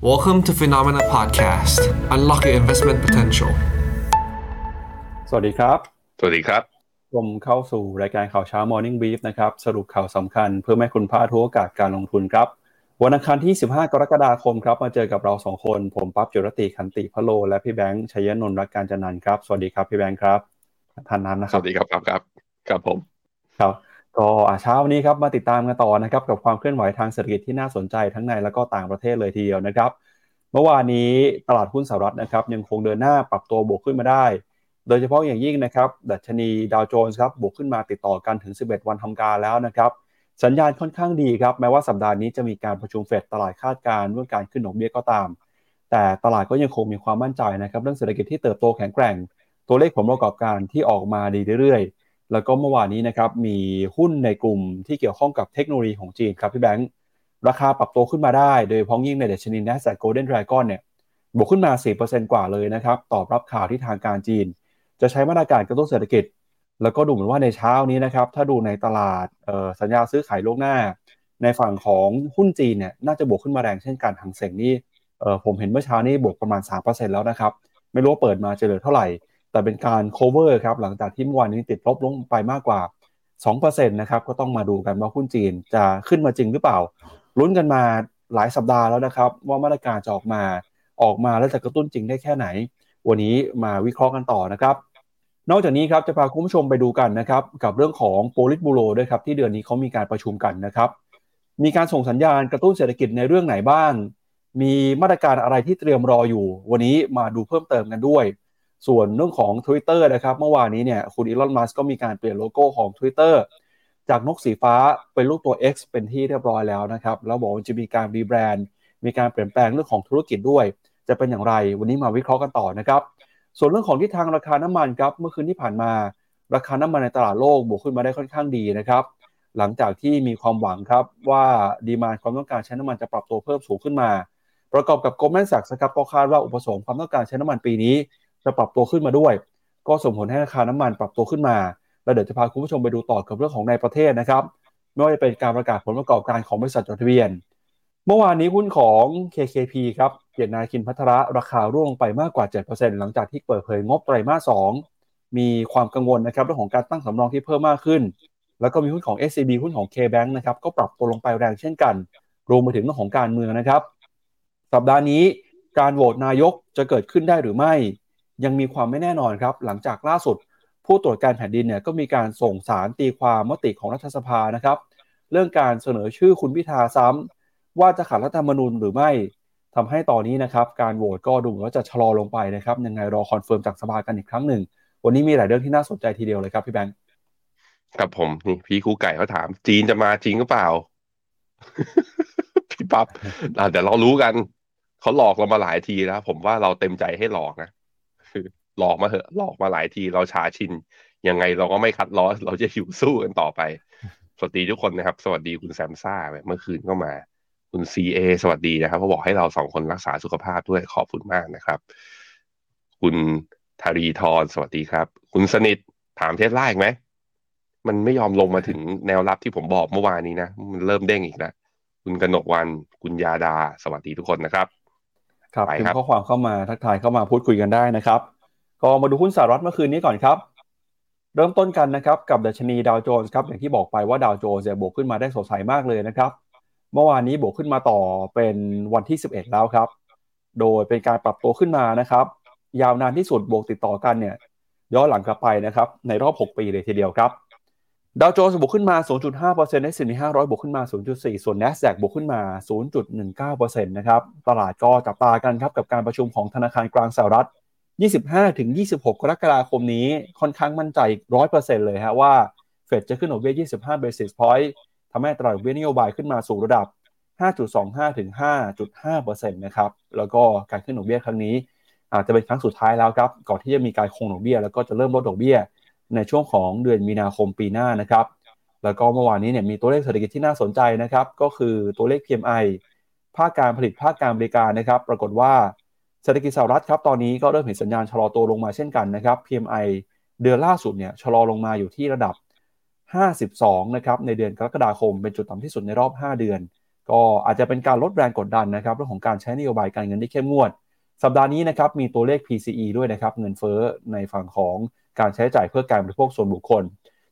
Welcome to Phenomena Podcast. Unlock your investment potential. สวัสดีครับ สวัสดีครับผมเข้าสู่รายการข่าวเช้า Morning Brief นะครับ สรุปข่าวสำคัญเพื่อให้คุณพลาดทุกโอกาสการลงทุนครับ วันอังคารที่ 15 กรกฎาคมครับ มาเจอกับเราสองคน ผมปั๊บจุรติขันติพะโล และพี่แบงค์ชัยนนท์รักการจันนันท์ครับ สวัสดีครับพี่แบงค์ครับท่านนั้นนะคสรับวัสดีครับครับครับครับผม ครับ ก็อ่าเช้าวันนี้ครับมาติดตามกันต่อนะครับกับความเคลื่อนไหวทางเศรษฐกิจที่น่าสนใจทั้งในและก็ต่างประเทศเลยทีเดียวนะครับ เมื่อวานนี้ตลาดหุ้นสหรัฐนะครับยังคงเดินหน้าปรับตัวบวกขึ้นมาได้ โดยเฉพาะอย่างยิ่งนะครับดัชนีดาวโจนส์ครับบวกขึ้นมาติดต่อกันถึง 11 วันทำการแล้วนะครับสัญญาณค่อนข้างดีครับแม้ว่าสัปดาห์นี้จะมีการประชุมเฟดตลาดคาดการณ์เรื่องการขึ้นดอกเบี้ยก็ตาม แต่ตลาดก็ยังคงมีความมั่นใจนะครับเรื่องเศรษฐกิจที่เติบโตแข็งแกร่ง ตัวเลขผลประกอบการที่ออกมาดีเรื่อยๆ แล้วก็เมื่อวานนี้นะครับมีหุ้นในกลุ่มที่เกี่ยวข้องกับเทคโนโลยีของจีนครับพี่แบงค์ราคาปรับตัวขึ้นมาได้ โดยเพ้องยิ่งในเดชนี NASDAQ Golden Dragon เนี่ยบวกขึ้นมา 4%กว่าเลยนะครับตอบรับข่าวที่ทางการจีน จะใช้มาตรการกระตุ้นเศรษฐกิจ แล้วก็ดูเหมือนว่าในเช้านี้นะครับถ้าดูในตลาดสัญญาซื้อขายล่วงหน้า ในฝั่งของหุ้นจีนเนี่ยน่าจะบวกขึ้นมาแรงเช่นกันหางเสงนี่ผมเห็นเมื่อเช้านี้บวกประมาณ 3%แล้วนะครับไม่รู้ว่าเปิดมาจะเหลือเท่าไหร่ แต่เป็นการ cover ครับหลังจากที่เมื่อวานนี้ติดลบลงไปมากกว่า 2%นะครับก็ต้องมาดูกันว่าหุ้นจีนจะขึ้นมาจริงหรือเปล่าลุ้นกันมาหลายสัปดาห์แล้วนะครับ ว่ามาตรการจะออกมาออกมาแล้วจะกระตุ้นจริงได้แค่ไหน วันนี้มาวิเคราะห์กันต่อนะครับ นอกจากนี้ครับจะพาคุณผู้ชมไปดูกันนะครับ กับเรื่องของโปลิตบูโรด้วยครับที่เดือนนี้เขามีการประชุมกันนะครับ มีการส่งสัญญาณกระตุ้นเศรษฐกิจในเรื่องไหนบ้าง มีมาตรการอะไรที่เตรียมรออยู่ วันนี้มาดูเพิ่มเติมกันด้วย ส่วนเรื่องของ Twitter นะครับ เมื่อวานนี้เนี่ยคุณอีลอนมัสก็มีการเปลี่ยนโลโก้ของ Twitter จากนกสีฟ้าเป็นรูปตัว X เป็นที่เรียบร้อยแล้วนะครับ แล้วบอกว่าจะมีการรีแบรนด์มีการเปลี่ยนแปลงเรื่องของธุรกิจด้วย จะเป็นอย่างไรวันนี้มาวิเคราะห์กันต่อนะครับ ส่วนเรื่องของที่ทางราคาน้ำมันครับเมื่อคืนที่ผ่านมา ราคาน้ำมันในตลาดโลกบวกขึ้นมาได้ค่อนข้างดีนะครับ หลังจากที่มีความหวังครับว่าดีมานความต้องการใช้น้ำมันจะปรับตัวเพิ่มสูงขึ้นมา ประกอบกับ Goldman Sachs ครับก็คาดว่าอุปสงค์ความต้องการใช้น้ำมันปีนี้ จะปรับตัวขึ้นมาด้วย ก็ส่งผลให้ราคาน้ำมันปรับตัวขึ้นมา แล้วเดี๋ยวจะพาคุณผู้ชมไปดูต่อกับเรื่องของในประเทศนะครับ ไม่ว่าจะเป็นการประกาศผลประกอบการของบริษัทจดทะเบียน เมื่อวานนี้หุ้นของ KKP ครับเกียรตินาคินพัทระราคาร่วงลงไปมากกว่า 7%หลังจากที่เปิดเผยงบไตรมาส 2 มีความกังวลนะครับเรื่องของการตั้งสำรองที่เพิ่มมากขึ้น แล้วก็มีหุ้นของ SCB หุ้นของ KBank นะครับก็ปรับตัวลงไปแรงเช่นกัน รวมไปถึงเรื่องของการเมืองนะครับ สัปดาห์นี้การโหวตนายกจะเกิดขึ้นได้หรือไม่ ยังมีความไม่แน่นอนครับ หลังจากล่าสุด ผู้ตรวจการแผ่นดินเนี่ยก็มีการส่งศาลตีความมติของรัฐสภานะครับ เรื่องการเสนอชื่อคุณพิธาซ้ำว่าจะขัดรัฐธรรมนูญหรือไม่ทำให้ตอนนี้นะครับ การโหวตก็ดูเหมือนว่าจะชะลอลงไปนะครับ ยังไงรอ confirm จากสภากันอีกครั้งหนึ่ง วันนี้มีหลายเรื่องที่น่าสนใจทีเดียวเลยครับพี่แบงค์ครับผมนี่พี่ครูไก่เขาถาม จีนจะมาจริงหรือเปล่า พี่ปั๊บอะเดี๋ยวเรารู้กัน เขาหลอกเรามาหลายทีแล้วผมว่าเราเต็มใจให้หลอกนะ คือ หลอกมาเหอะ หลอกมาหลายทีเราชาชิน ยังไงเราก็ไม่คัดล้อเราจะหิวสู้กันต่อไป สวัสดีทุกคนนะครับ สวัสดีคุณแซมซ่าเมื่อคืนก็มา คุณซีเอสวัสดีนะครับเขาบอกให้เราสองคนรักษาสุขภาพด้วยขอบคุณมากนะครับ คุณธารีทรสวัสดีครับ คุณสนิทถามเทสลาอีกไหมมันไม่ยอมลงมาถึงแนวรับที่ผมบอกเมื่อวานนี้นะ มันเริ่มเด้งอีกแล้ว คุณกนกวัน คุณยาดา สวัสดีทุกคนนะครับ ครับไปพิมครับพ์ข้อความเข้ามาทักทายเข้ามาพูดคุยกันได้นะครับ ก็มาดูหุ้นสหรัฐเมื่อคืนนี้ก่อนครับ เริ่มต้นกันนะครับกับดัชนีดาวโจนส์ครับอย่างที่บอกไปว่าดาวโจนส์เนี่ยบวกขึ้นมาได้สดใสมากเลยนะครับเมื่อวานนี้บวกขึ้นมาต่อเป็นวันที่ 11 แล้วครับ โดยเป็นการปรับตัวขึ้นมานะครับ ยาวนานที่สุดบวกติดต่อกันเนี่ยย้อนหลังกลับไปนะครับ ในรอบ 6 ปีเลยทีเดียวครับ ดาวโจนส์บวกขึ้นมา 0.5%ในสิน500 บวกขึ้นมา 0.4 ส่วน NASDAQ บวกขึ้นมา 0.19%นะครับ ตลาดก็จับตากันครับกับการประชุมของธนาคารกลางสหรัฐ 25-26 กรกฎาคมนี้ค่อนข้างมั่นใจ 100%เลยฮะว่า เฟดจะขึ้นดอกเบี้ย 25 basis point ทำให้ตราดอกเบี้ยนโยบายขึ้นมาสู่ระดับ 5.25 ถึง 5.5%นะครับ แล้วก็การขึ้นดอกเบี้ยครั้งนี้อาจจะเป็นครั้งสุดท้ายแล้วครับ ก่อนที่จะมีการคงดอกเบี้ย แล้วก็จะเริ่มลดดอกเบี้ย ในช่วงของเดือนมีนาคมปีหน้านะครับ แล้วก็เมื่อวานนี้เนี่ยมีตัวเลขเศรษฐกิจที่น่าสนใจนะครับ ก็คือตัวเลข PMI ภาคการผลิตภาคการบริการนะครับ ปรากฏว่าเศรษฐกิจสหรัฐครับตอนนี้ก็เริ่มเห็นสัญญาณชะลอตัวลงมาเช่นกันนะครับ PMI เดือนล่าสุดเนี่ยชะลอลงมาอยู่ที่ระดับ 52 นะครับในเดือนกรกฎาคมเป็นจุดต่ำที่สุดในรอบ 5 เดือน ก็อาจจะเป็นการลดแรงกดดันนะครับเรื่องของการใช้นโยบายการเงินที่เข้มงวด สัปดาห์นี้นะครับมีตัวเลข PCE ด้วยนะครับเงินเฟ้อในฝั่งของ การใช้จ่ายเพื่อการบริโภคส่วนบุคคล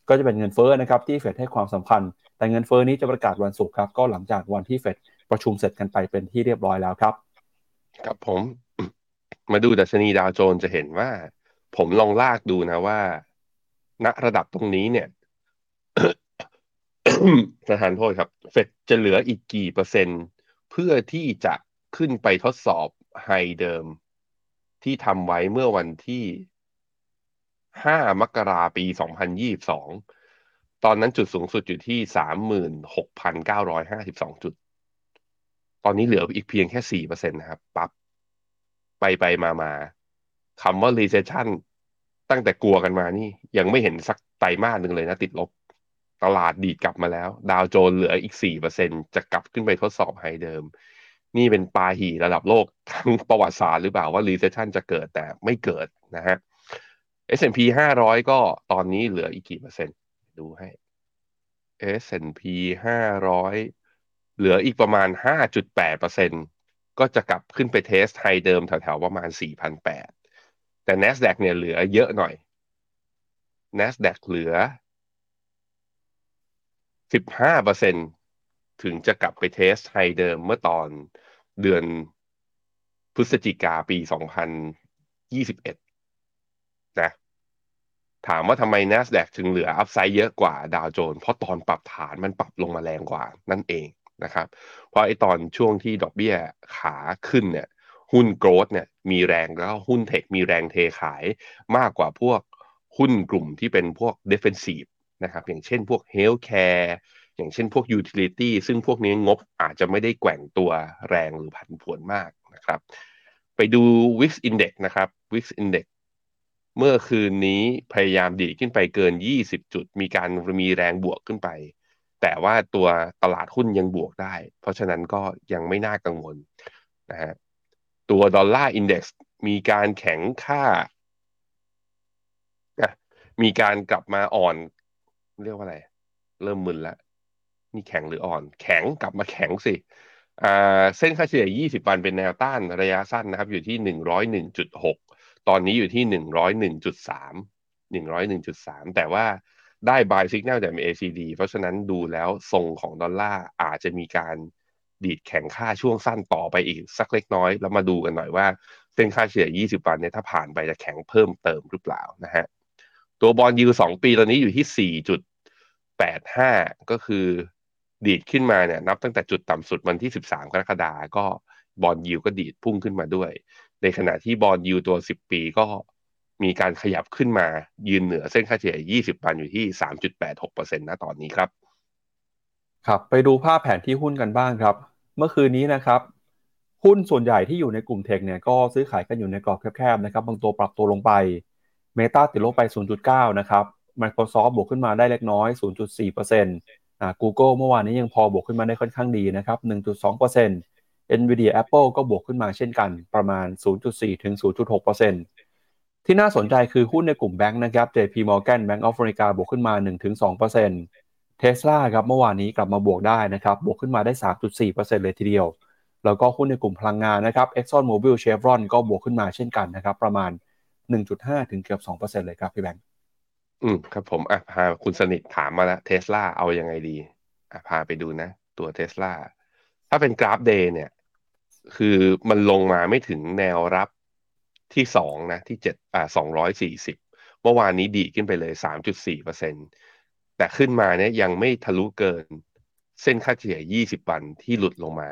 ก็จะเป็นเงินเฟ้อนะครับที่เฟดให้ความสำคัญ แต่เงินเฟ้อนี้จะประกาศวันศุกร์ครับก็หลังจากวันที่เฟดประชุมเสร็จกันไปเป็นที่เรียบร้อยแล้วครับ ครับผมมาดูดัชนีดาวโจนส์จะเห็นว่า ผมลองลากดูนะว่า ณระดับตรงนี้เนี่ยประธานโทษครับ เฟดจะเหลืออีกกี่เปอร์เซ็นต์ เพื่อที่จะขึ้นไปทดสอบไฮเดิม ที่ทำไว้เมื่อวันที่ 5 มกราปี 2022 ตอนนั้นจุดสูงสุดอยู่ที่ 36,952 จุด ตอนนี้เหลืออีกเพียงแค่ 4%นะครับ ปับ๊บ ไปไปมามาคำว่า recession ตั้งแต่กลัวกันมานี่ ยังไม่เห็นสักไตรมาสหนึ่งเลยนะติดลบ ตลาดดีดกลับมาแล้ว ดาวโจนส์เหลืออีก 4%จะกลับขึ้นไปทดสอบไฮเดิมนี่เป็นปาหีระดับโลกทั้งประวัติศาสตร์หรือเปล่าว่า recession จะเกิดแต่ไม่เกิดนะฮะ S&P 500 ก็ตอนนี้เหลืออีกกี่เปอร์เซ็นต์ ดูให้ S&P 500 เหลืออีกประมาณ 5.8เปอร์เซ็นต์ก็จะกลับขึ้นไป test high เดิมแถวๆประมาณ 4,800 แต่ NASDAQ เนี่ยเหลือเยอะหน่อย NASDAQ เหลือ 15เปอร์เซ็นต์ถึงจะกลับไป test high เดิมเมื่อตอนเดือนพฤศจิกาปี 2021 นะถามว่าทำไม NASDAQ ถึงเหลืออัพไซด์เยอะกว่าดาวโจนส์เพราะตอนปรับฐานมันปรับลงมาแรงกว่านั่นเองนะครับ เพราะไอตอนช่วงที่ดอกเบี้ยขาขึ้นเนี่ยหุ้นโกรดเนี่ยมีแรงแล้วหุ้นเทคมีแรงเทขายมากกว่าพวกหุ้นกลุ่มที่เป็นพวก defensive นะครับอย่างเช่นพวก healthcare อย่างเช่นพวก utility ซึ่งพวกนี้งบอาจจะไม่ได้แกว่งตัวแรงหรือผันผวนมากนะครับ ไปดู Wix Index นะครับ Wix Index เมื่อคืนนี้พยายามดีดขึ้นไปเกิน 20 จุด มีการมีแรงบวกขึ้นไป แต่ว่าตัวตลาดหุ้นยังบวกได้ เพราะฉะนั้นก็ยังไม่น่ากังวลนะฮะตัวดอลลาร์อินเด็กซ์มีการแข็งค่า มีการกลับมาอ่อน เรียกว่าอะไร เริ่มมึนแล้วนี่แข็งหรืออ่อน แข็งกลับมาแข็งสิอ่าเส้นค่าเฉลี่ย 20 วันเป็นแนวต้านระยะสั้นนะครับ อยู่ที่ 101.6 ตอนนี้อยู่ที่101.3 101.3แต่ว่าได้ buy signal จาก MACD เพราะฉะนั้นดูแล้วทรงของดอลลาร์อาจจะมีการดีดแข็งค่าช่วงสั้นต่อไปอีกสักเล็กน้อย แล้วมาดูกันหน่อยว่า เส้นค่าเฉลี่ย 20 วันเนี่ยถ้าผ่านไปจะแข็งเพิ่มเติมหรือเปล่านะฮะตัวบอลยูสองปีตอนนี้อยู่ที่ 4.85 ก็คือดีดขึ้นมาเนี่ยนับตั้งแต่จุดต่ำสุดวันที่ 13 กรกฎาก็บอลยูก็ดีดพุ่งขึ้นมาด้วย ในขณะที่บอลยูตัว 10 ปีก็มีการขยับขึ้นมายืนเหนือเส้นค่าเฉลี่ย 20 วันอยู่ที่ 3.86%นะตอนนี้ครับ ครับ ไปดูภาพแผนที่หุ้นกันบ้างครับ เมื่อคืนนี้นะครับ หุ้นส่วนใหญ่ที่อยู่ในกลุ่มเทคเนี่ยก็ซื้อขายกันอยู่ในกรอบแคบๆนะครับ บางตัวปรับตัวลงไป Meta ติดลบไป 0.9 นะครับ Microsoft บวกขึ้นมาได้เล็กน้อย 0.4%อ่า Google เมื่อวานนี้ยังพอบวกขึ้นมาได้ค่อนข้างดีนะครับ 1.2% Nvidia Apple ก็บวกขึ้นมาเช่นกันประมาณ 0.4 ถึง 0.6%ที่น่าสนใจคือหุ้นในกลุ่มแบงค์นะครับ JP Morgan Bank of America บวกขึ้นมา 1-2% Tesla ครับเมื่อวานนี้กลับมาบวกได้นะครับบวกขึ้นมาได้ 3.4%เลยทีเดียว แล้วก็หุ้นในกลุ่มพลังงานนะครับ Exxon Mobil Chevron ก็บวกขึ้นมาเช่นกันนะครับประมาณ 1.5 ถึงเกือบ 2%เลยครับพี่แบงค์อืมครับผมอะพาคุณสนิทถามมาแล้วเทสลาเอายังไงดีอะพาไปดูนะ ตัวเทสลาถ้าเป็นกราฟ day เนี่ย คือมันลงมาไม่ถึงแนวรับที่สองนะที่เจ็ดอ่าสองร้อยสี่สิบเมื่อวานนี้ดีขึ้นไปเลยสามจุดสี่เปอร์เซ็นต์แต่ขึ้นมาเนี่ยยังไม่ทะลุเกิน เส้นค่าเฉลี่ยยี่สิบวันที่หลุดลงมา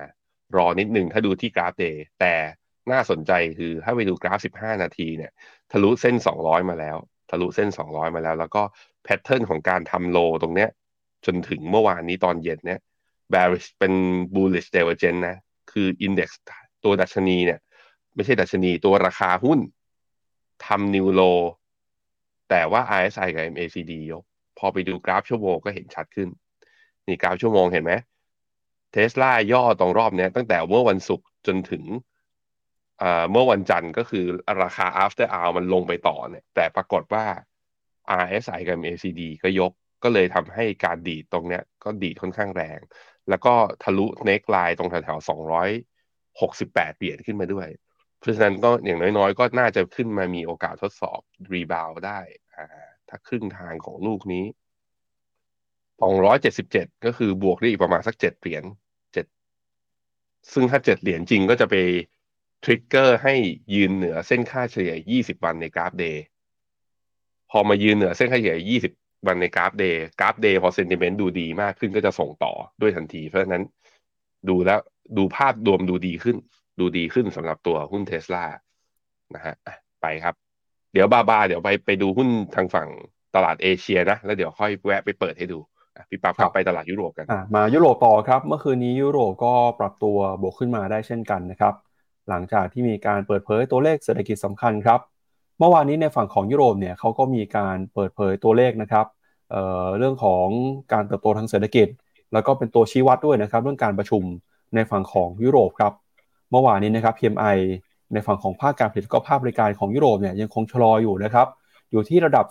รอนิดหนึ่งถ้าดูที่กราฟ day แต่น่าสนใจคือถ้าไปดูกราฟสิบห้านาทีเนี่ย ทะลุเส้นสองร้อยมาแล้ว ทะลุเส้น 200 มาแล้ว แล้วก็แพทเทิร์นของการทำโลตรงเนี้ย จนถึงเมื่อวานนี้ตอนเย็นเนี้ย bearish เป็น bullish divergence นะ คือ index ตัวดัชนีเนี่ย ไม่ใช่ดัชนีตัวราคาหุ้นทำ new low แต่ว่า RSI กับ MACD ยก พอไปดูกราฟชั่วโมงก็เห็นชัดขึ้น นี่กราฟชั่วโมงเห็นไหมเทสลาย่อตรงรอบเนี้ยตั้งแต่เมื่อวันศุกร์จนถึงเมื่อวันจันทร์ก็คือราคา after hour มันลงไปต่อเนี่ย แต่ปรากฏว่า RSI กับ MACD ก็ยก ก็เลยทำให้การดีดตรงเนี้ยก็ดีดค่อนข้างแรง แล้วก็ทะลุ neckline ตรงแถวๆสองร้อยหกสิบแปดเหรียญขึ้นมาด้วย เพราะฉะนั้นก็อย่างน้อยๆ ก็น่าจะขึ้นมามีโอกาสทดสอบ rebound ได้อ่าถ้าครึ่งทางของลูกนี้สองร้อยเจ็ดสิบเจ็ดก็คือบวกได้อีกประมาณสักเจ็ดเหรียญเจ็ดซึ่งถ้าเจ็ดเหรียญจริงก็จะไป trigger ให้ยืนเหนือเส้นค่าเฉลี่ยยี่สิบวันในกราฟ day พอมายืนเหนือเส้นค่าเฉลี่ยยี่สิบ วันในกราฟ day กราฟ day พอ sentiment ดูดีมากขึ้นก็จะส่งต่อด้วยทันที เพราะฉะนั้นดูแล้วดูภาพรวมดูดีขึ้น ดูดีขึ้นสำหรับตัวหุ้นเทสลานะฮะไปครับ เดี๋ยวบาบาเดี๋ยวไปไปดูหุ้นทางฝั่งตลาดเอเชียนะ แล้วเดี๋ยวค่อยแวะไปเปิดให้ดูพี่ปั๊บกลับไปตลาดยุโรปกันมายุโรปต่อครับ เมื่อคืนนี้ยุโรปก็ปรับตัวบวกขึ้นมาได้เช่นกันนะครับ หลังจากที่มีการเปิดเผยตัวเลขเศรษฐกิจสำคัญครับ เมื่อวานนี้ในฝั่งของยุโรปเนี่ยเขาก็มีการเปิดเผยตัวเลขนะครับ เเรื่องของการเติบโตทางเศรษฐกิจ แล้วก็เป็นตัวชี้วัดด้วยนะครับ เรื่องการประชุมในฝั่งของยุโรปครับ เมื่อวานนี้นะครับ PMI ในฝั่งของภาคการผลิตก็ภาคบริการของยุโรปเนี่ยยังคงชะลออยู่นะครับ อยู่ที่ระดับ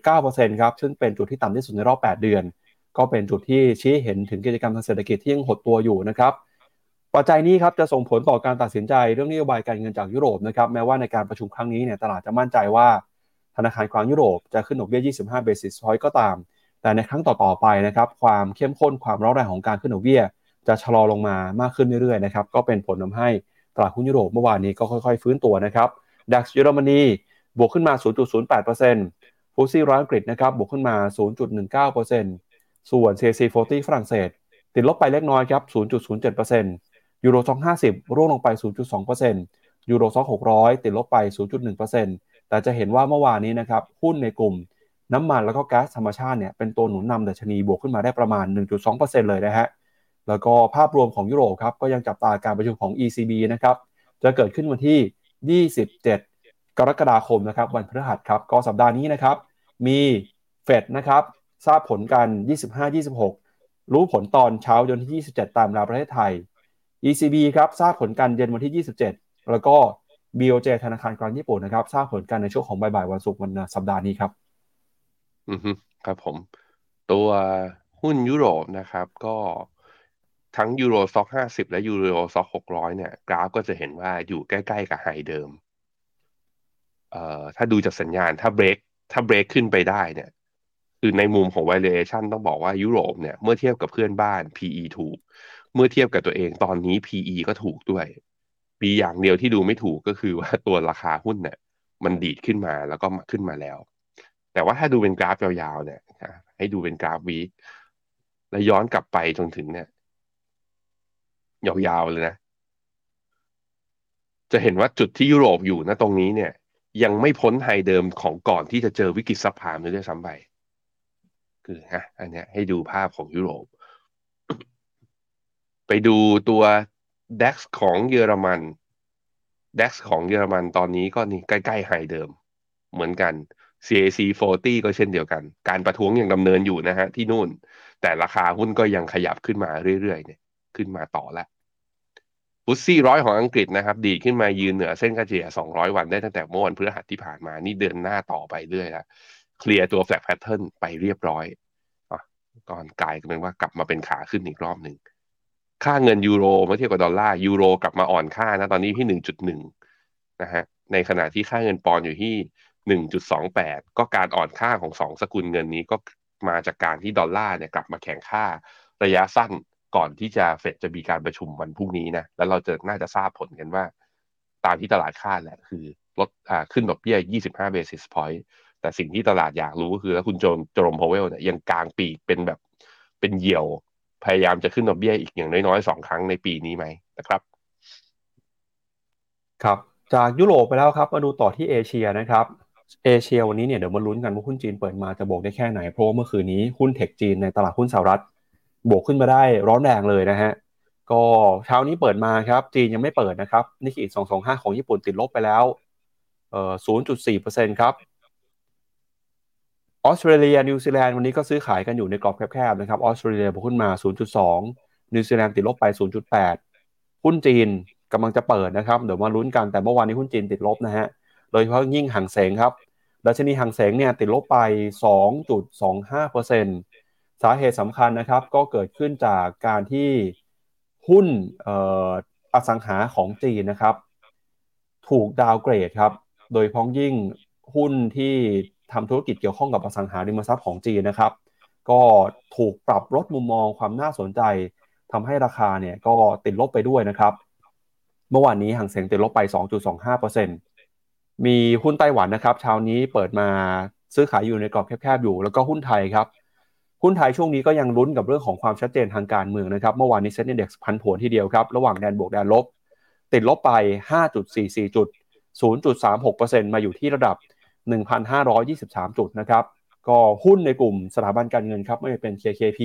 48.9%ครับซึ่งเป็นจุดที่ต่ำที่สุดในรอบ 8 เดือน ก็เป็นจุดที่ชี้เห็นถึงกิจกรรมทางเศรษฐกิจที่ยังหดตัวอยู่นะครับปัจจัยนี้ครับจะส่งผลต่อการตัดสินใจเรื่องนโยบายการเงินจากยุโรปนะครับแม้ว่าในการประชุมครั้งนี้เนี่ยตลาดจะมั่นใจว่า ธนาคารกลางยุโรปจะขึ้นดอกเบี้ย 25 basis point ก็ตาม แต่ในครั้งต่อๆไปนะครับความเข้มข้นความร้อนแรงของการขึ้นดอกเบี้ย จะชะลอลงมามากขึ้นเรื่อยๆนะครับก็เป็นผลทำให้ตลาดหุ้นยุโรปเมื่อวานนี้ก็ค่อยๆ ฟื้นตัวนะครับ DAX เยอรมนีบวกขึ้นมา 0.08% FTSE ร้อยอังกฤษนะครับบวกขึ้นมา 0.19%ส่วน CAC 40 ฝรั่งเศส ติดลบไปเล็กน้อยครับ 0.07% Euro Stoxx 50 ร่วงลงไป 0.2% Euro Stoxx 600 ติดลบไป 0.1% แต่จะเห็นว่าเมื่อวานนี้นะครับหุ้นในกลุ่มน้ำมันแล้วก็แก๊สธรรมชาติเนี่ยเป็นตัวหนุนนำดัชนีบวกขึ้นมาได้ประมาณ 1.2%เลยนะฮะแล้วก็ภาพรวมของยุโรปครับก็ยังจับตาการประชุมของ ECB นะครับจะเกิดขึ้นวันที่ 27 กรกฎาคมนะครับวันพฤหัสครับก็สัปดาห์นี้นะครับมีเฟดนะครับทราบผลกัน 25-26 รู้ผลตอนเช้าจนที่ 27 ตามเวลาประเทศไทย ECB ครับทราบผลกันเย็นวันที่ 27 แล้วก็ BOJ ธนาคารกลางญี่ปุ่นนะครับทราบผลกันในช่วงของบ่ายๆวันศุกร์วันสัปดาห์นี้ครับ อือฮึครับผม ตัวหุ้นยุโรปนะครับ ก็ทั้งยูโรซ็อกห้าสิบและยูโรซ็อกหกร้อยเนี่ย กราฟก็จะเห็นว่าอยู่ใกล้ๆกับไฮเดิม เอ่อถ้าดูจากสัญญาณถ้าเบรกถ้าเบรกขึ้นไปได้เนี่ยคือในมุมของ valuation ต้องบอกว่ายุโรปเนี่ย เมื่อเทียบกับเพื่อนบ้าน PE ถูก เมื่อเทียบกับตัวเองตอนนี้ PE ก็ถูกด้วย ปีอย่างเดียวที่ดูไม่ถูกก็คือว่าตัวราคาหุ้นเนี่ยมันดีดขึ้นมาแล้วก็ขึ้นมาแล้ว แต่ว่าถ้าดูเป็นกราฟยาวๆเนี่ยให้ดูเป็นกราฟวีคแล้วย้อนกลับไปจนถึงเนี่ยยาวๆเลยนะ จะเห็นว่าจุดที่ยุโรปอยู่นะตรงนี้เนี่ย ยังไม่พ้นไฮเดิมของก่อนที่จะเจอวิกฤตซับพามเลยด้วยซ้ำไปคือฮะอันเนี้ยให้ดูภาพของยุโรป ไปดูตัว DAX ของเยอรมัน DAX ของเยอรมันตอนนี้ก็นี่ใกล้ๆไฮเดิม เหมือนกัน CAC 40 ก็เช่นเดียวกัน การประท้วงยังดำเนินอยู่นะฮะที่นู่น แต่ราคาหุ้นก็ยังขยับขึ้นมาเรื่อยๆเนี่ยขึ้นมาต่อล้วฟุตซี่ร้อยของอังกฤษนะครับ ดีขึ้นมายืนเหนือเส้นค่าเฉลี่ย 200 วันได้ตั้งแต่เมื่อวันพฤหัสที่ผ่านมา นี่เดินหน้าต่อไปเรื่อยล้วเคลียร์ตัวแฟลกแพทเทิร์นไปเรียบร้อยอก่อนกลายเป็นว่ากลับมาเป็นขาขึ้นอีกรอบหนึ่ง ค่าเงินยูโรเมื่อเทียบกับดอลลาร์ยูโรกลับมาอ่อนค่านะตอนนี้ที่1.1นะฮะในขณะที่ค่าเงินปอนด์อยู่ที่1.28ก็การอ่อนค่าของสองสกุลเงินนี้ก็มาจากการที่ดอลลาร์เนี่ยกลับมาแข็งค่าระยะสั้นก่อนที่จะเฟดจะมีการประชุมวันพรุ่งนี้นะแล้วเราจะน่าจะทราบผลกันว่า ตามที่ตลาดคาดแหละคือลดอ่าขึ้นดอกเบี้ย 25 basis point แต่สิ่งที่ตลาดอยากรู้ก็คือแล้วคุณโจนโจมพาวเวลเนี่ยยังกลางปีกเป็นแบบเป็นเหยี่ยว พยายามจะขึ้นดอกเบี้ยอีกอย่างน้อยๆสองครั้งในปีนี้ไหมนะครับ ครับ จากยุโรปไปแล้วครับ มาดูต่อที่เอเชียนะครับเอเชียวันนี้เนี่ยเดี๋ยวมาลุ้นกันว่าหุ้นจีนเปิดมาจะบวกได้แค่ไหน เพราะว่าเมื่อคืนนี้หุ้นเทคจีนในตลาดหุ้นสหรัฐ บวกขึ้นมาได้ร้อนแรงเลยนะฮะก็เช้านี้เปิดมาครับ จีนยังไม่เปิดนะครับนิกเกิ225ของญี่ปุ่นติดลบไปแล้วเอ่อ0.4%ครับ ออสเตรเลียนิวซีแลนด์วันนี้ก็ซื้อขายกันอยู่ในกรอบแคบๆนะครับออสเตรเลียบวกขึ้นมา 0.2 นิวซีแลนด์ติดลบไป 0.8 หุ้นจีนกำลังจะเปิดนะครับเดี๋ยวมาลุ้นกันแต่เมื่อวานนี้หุ้นจีนติดลบนะฮะโดยเฉพาะยิ่งฮั่งเส็งครับดัชนีฮั่งเส็งเนี่ยติดลบไป 2.25%สาเหตุสำคัญนะครับก็เกิดขึ้นจากการที่หุ้นอสังหาของจีนนะครับ ถูกดาวเกรดครับ โดยพ้องยิ่งหุ้นที่ ทำธุรกิจเกี่ยวข้องกับอสังหาริมทรัพย์ของจีนนะครับ ก็ถูกปรับลดมุมมองความน่าสนใจทำให้ราคาเนี่ยก็ติดลบไปด้วยนะครับ เมื่อวานนี้ห่างเสียงติดลบไป 2.25%มีหุ้นไต้หวันนะครับเช้านี้เปิดมาซื้อขายอยู่ในกรอบแคบๆอยู่ แล้วก็หุ้นไทยครับหุ้นไทยช่วงนี้ก็ยังลุ้นกับเรื่องของความชัดเจนทางการเมืองนะครับ เมื่อวานนี้เซ็นดี x พันผวนทีเดียวครับ ระหว่างแดนบวกแดนลบ ติดลบไป 5.44 จุด 0.36%มาอยู่ที่ระดับ 1,523 จุดนะครับ ก็หุ้นในกลุ่มสถาบันการเงินครับ ไม่ว่าเป็น KKP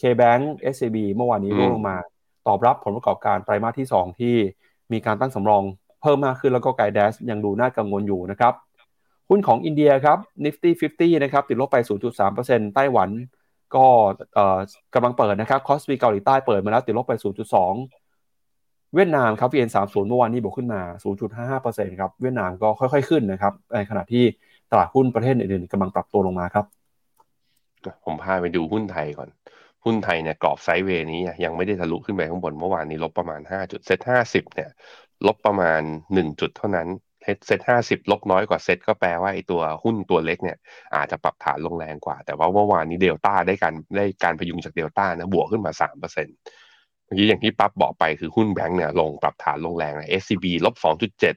KBank SCB เมื่อวานนี้ร่วงลงมา ตอบรับผลประกอบการไตรมาสที่ 2 ที่มีการตั้งสำรองเพิ่มมากขึ้นแล้วก็ไกด์แดสยังดูน่ากังวลอยู่นะครับ หุ้นของอินเดียครับ Nifty 50 นะครับ ติดลบไป 0.3%ไต้หวัน ก็กำลังเปิดนะครับ KOSPI เกาหลีใต้เปิดมาแล้วติดลบไป 0.2 เวียดนามครับ VN30 เมื่อวานนี้บวกขึ้นมา 0.55%ครับ เวียดนามก็ค่อยๆขึ้นนะครับ ในขณะที่ตลาดหุ้นประเทศอื่นๆกำลังปรับตัวลงมาครับ ผมพาไปดูหุ้นไทยก่อน หุ้นไทยเนี่ยกรอบ sideway นี้ยังไม่ได้ทะลุขึ้นไปข้างบน เมื่อวานนี้ลบประมาณ 5 จุด เซ็ต50 เนี่ย ลบประมาณ 1 จุดเท่านั้น เซ็ตห้าสิบลบน้อยกว่าเซ็ตก็แปลว่าไอตัวหุ้นตัวเล็กเนี่ยอาจจะปรับฐานลงแรงกว่า แต่ว่าเมื่อวานนี้เดลต้าได้การได้การพยุงจากเดลต้านะบวกขึ้นมาสามเปอร์เซ็นต์เมื่อกี้อย่างที่ปั๊บบอกไปคือหุ้นแบงก์เนี่ยลงปรับฐานลงแรงนะ SCB ลบสองจุดเจ็ด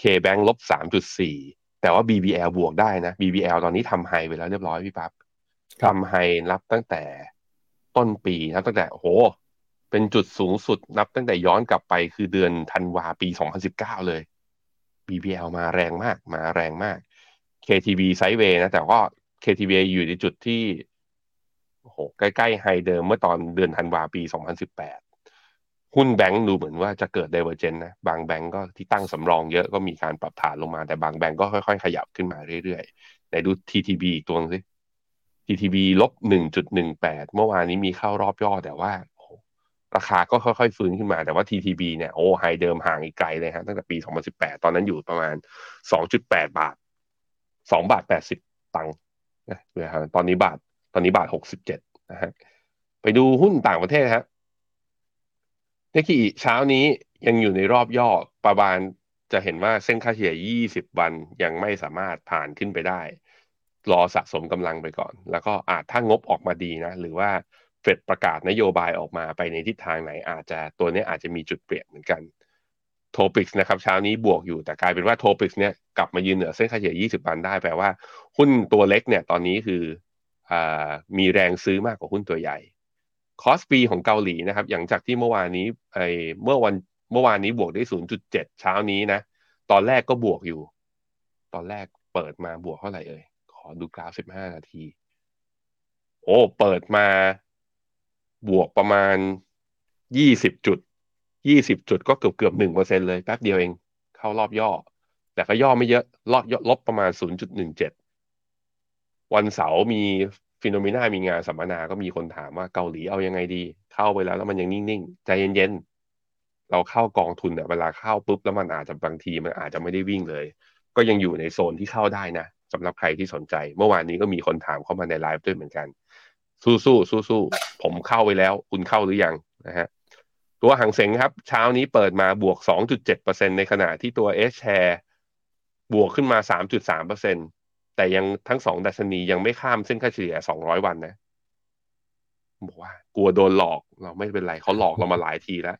K-Bank ลบสามจุดสี่แต่ว่า BBL บวกได้นะ BBL ตอนนี้ทำไฮไปแล้วเรียบร้อยพี่ปั๊บทำไฮรับตั้งแต่ต้นปีนะตั้งแต่โอ้โห เป็นจุดสูงสุดนับตั้งแต่ย้อนกลับไปคือเดือนธันวาปี 2019 เลย BBL มาแรงมากมาแรงมาก KTB ไซด์เวย์นะแต่ก็ KTB อยู่ในจุดที่โอ้โหใกล้ๆไฮเดิมเมื่อตอนเดือนธันวาปี 2018 หุ้นแบงก์ดูเหมือนว่าจะเกิดเดเวอร์เจนนะบางแบงก์ก็ที่ตั้งสำรองเยอะก็มีการปรับฐานลงมาแต่บางแบงก์ก็ค่อยๆ ขยับขึ้นมาเรื่อยๆไหนดู TTB ตัวนึงสิ TTB ลบ 1.18 เมื่อวานนี้มีเข้ารอบย่อแต่ว่าราคาก็ค่อยๆ ฟื้นขึ้นมาแต่ว่า TTB เนี่ยโอ้ไฮเดิมห่างอีกไกลเลยฮะตั้งแต่ปี 2018 ตอนนั้นอยู่ประมาณ 2.8 บาท 2 บาท 80 ตังค์นะตอนนี้บาทตอนนี้บาท 67 นะฮะไปดูหุ้นต่างประเทศฮะ นกิเช้านี้ยังอยู่ในรอบย่อประมาณจะเห็นว่าเส้นค่าเฉลี่ย 20 วันยังไม่สามารถผ่านขึ้นไปได้ รอสะสมกำลังไปก่อน แล้วก็อาจถ้างบออกมาดีนะ หรือว่าเฟดประกาศนโยบายออกมาไปในทิศทางไหน อาจจะตัวนี้อาจจะมีจุดเปลี่ยนเหมือนกัน TOPIX นะครับเช้านี้บวกอยู่แต่กลายเป็นว่า TOPIX เนี่ยกลับมายืนเหนือเส้นค่าเฉลี่ย 20 วันได้แปลว่า หุ้นตัวเล็กเนี่ยตอนนี้คืออมีแรงซื้อมากกว่าหุ้นตัวใหญ่ KOSPI ของเกาหลีนะครับ อย่างจากที่เมื่อวานนี้ไอเมื่อวันเมื่อวานนี้บวกได้0.7เช้านี้นะ ตอนแรกก็บวกอยู่ ตอนแรกเปิดมาบวกเท่าไหร่เอ่ย ขอดูกราฟ15นาที โอ้ เปิดมาบวกประมาณยี่สิบจุดยี่สิบจุดก็เกือบเกือบหนึ่งเปอร์เซ็นต์เลยแป๊บเดียวเอง เข้ารอบย่อ แต่ก็ย่อไม่เยอะลอดลบประมาณศูนย์จุดหนึ่งเจ็ดวันเสาร์มี Finnomena มีงานสัมมนาก็มีคนถามว่าเกาหลีเอายังไงดี เข้าไปแล้วแล้วมันยังนิ่งๆ ใจเย็นๆ เราเข้ากองทุนเนี่ยเวลาเข้าปุ๊บแล้วมันอาจจะบางทีมันอาจจะไม่ได้วิ่งเลย ก็ยังอยู่ในโซนที่เข้าได้นะสำหรับใครที่สนใจ เมื่อวานนี้ก็มีคนถามเข้ามาในไลฟ์ด้วยเหมือนกัน สู้สู้สู้สู้ผมเข้าไปแล้ว คุณเข้าหรือยังนะฮะตัวหางเสงครับ เช้านี้เปิดมาบวก 2.7%ในขณะที่ตัวเอชแชร์บวกขึ้นมา 3.3% แต่ยังทั้งสองดัชนียังไม่ข้ามเส้นค่าเฉลี่ย200วันนะบอกว่ากลัวโดนหลอกเราไม่เป็นไรเขาหลอกเรามาหลายทีแล้ว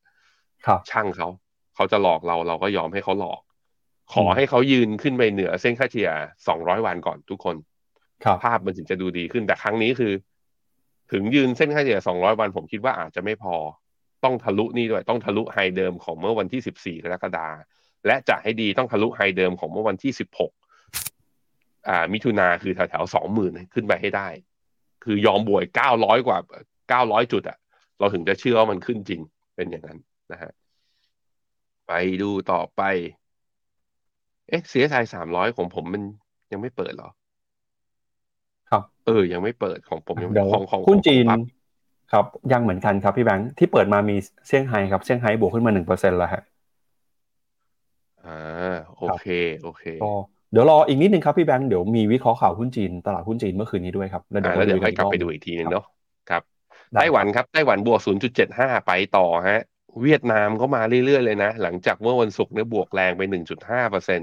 ครับช่างเขาเขาจะหลอกเราเราก็ยอมให้เขาหลอก ขอให้เขายืนขึ้นไปเหนือเส้นค่าเฉลี่ย200วันก่อนทุกคนภาพมันถึงจะดูดีขึ้นแต่ครั้งนี้คือ ถึงยืนเส้นค่าเฉลี่ย200วันผมคิดว่าอาจจะไม่พอ ต้องทะลุนี่ด้วย ต้องทะลุไฮเดิมของเมื่อวันที่14กรกฎาและจะให้ดีต้องทะลุไฮเดิมของเมื่อวันที่16 อ่ามิถุนาคือแถวแถวสองหมื่นขึ้นไปให้ได้ คือยอมบวย900กว่า900จุดอะเราถึงจะเชื่อว่ามันขึ้นจริงเป็นอย่างนั้นนะฮะไปดูต่อไป เอ๊ะ CSI 300ของผมมันยังไม่เปิดหรอ ครับ เออ ยังไม่เปิดของผมยังของของหุ้นจีน ครับ ยังเหมือนกันครับพี่แบงค์ที่เปิดมามีเซี่ยงไฮ้ครับเซี่ยงไฮ้บวกขึ้นมาหนึ่งเปอร์เซ็นต์แล้วฮะอ่าโอเค โอเคก็เดี๋ยวรออีกนิดนึงครับพี่แบงค์เดี๋ยวมีวิเคราะห์ข่าวหุ้นจีนตลาดหุ้นจีนเมื่อคืนนี้ด้วยครับแล้วเดี๋ยวเดี๋ยวค่อยกลับไปดูอีกทีนึงเนาะครับได้ไต้หวันครับไต้หวันบวก 0.75 ไปต่อฮะ เวียดนามก็มาเรื่อยๆเลยนะ หลังจากเมื่อวันศุกร์เนี่ยบวกแรงไป 1.5เปอร์เซ็น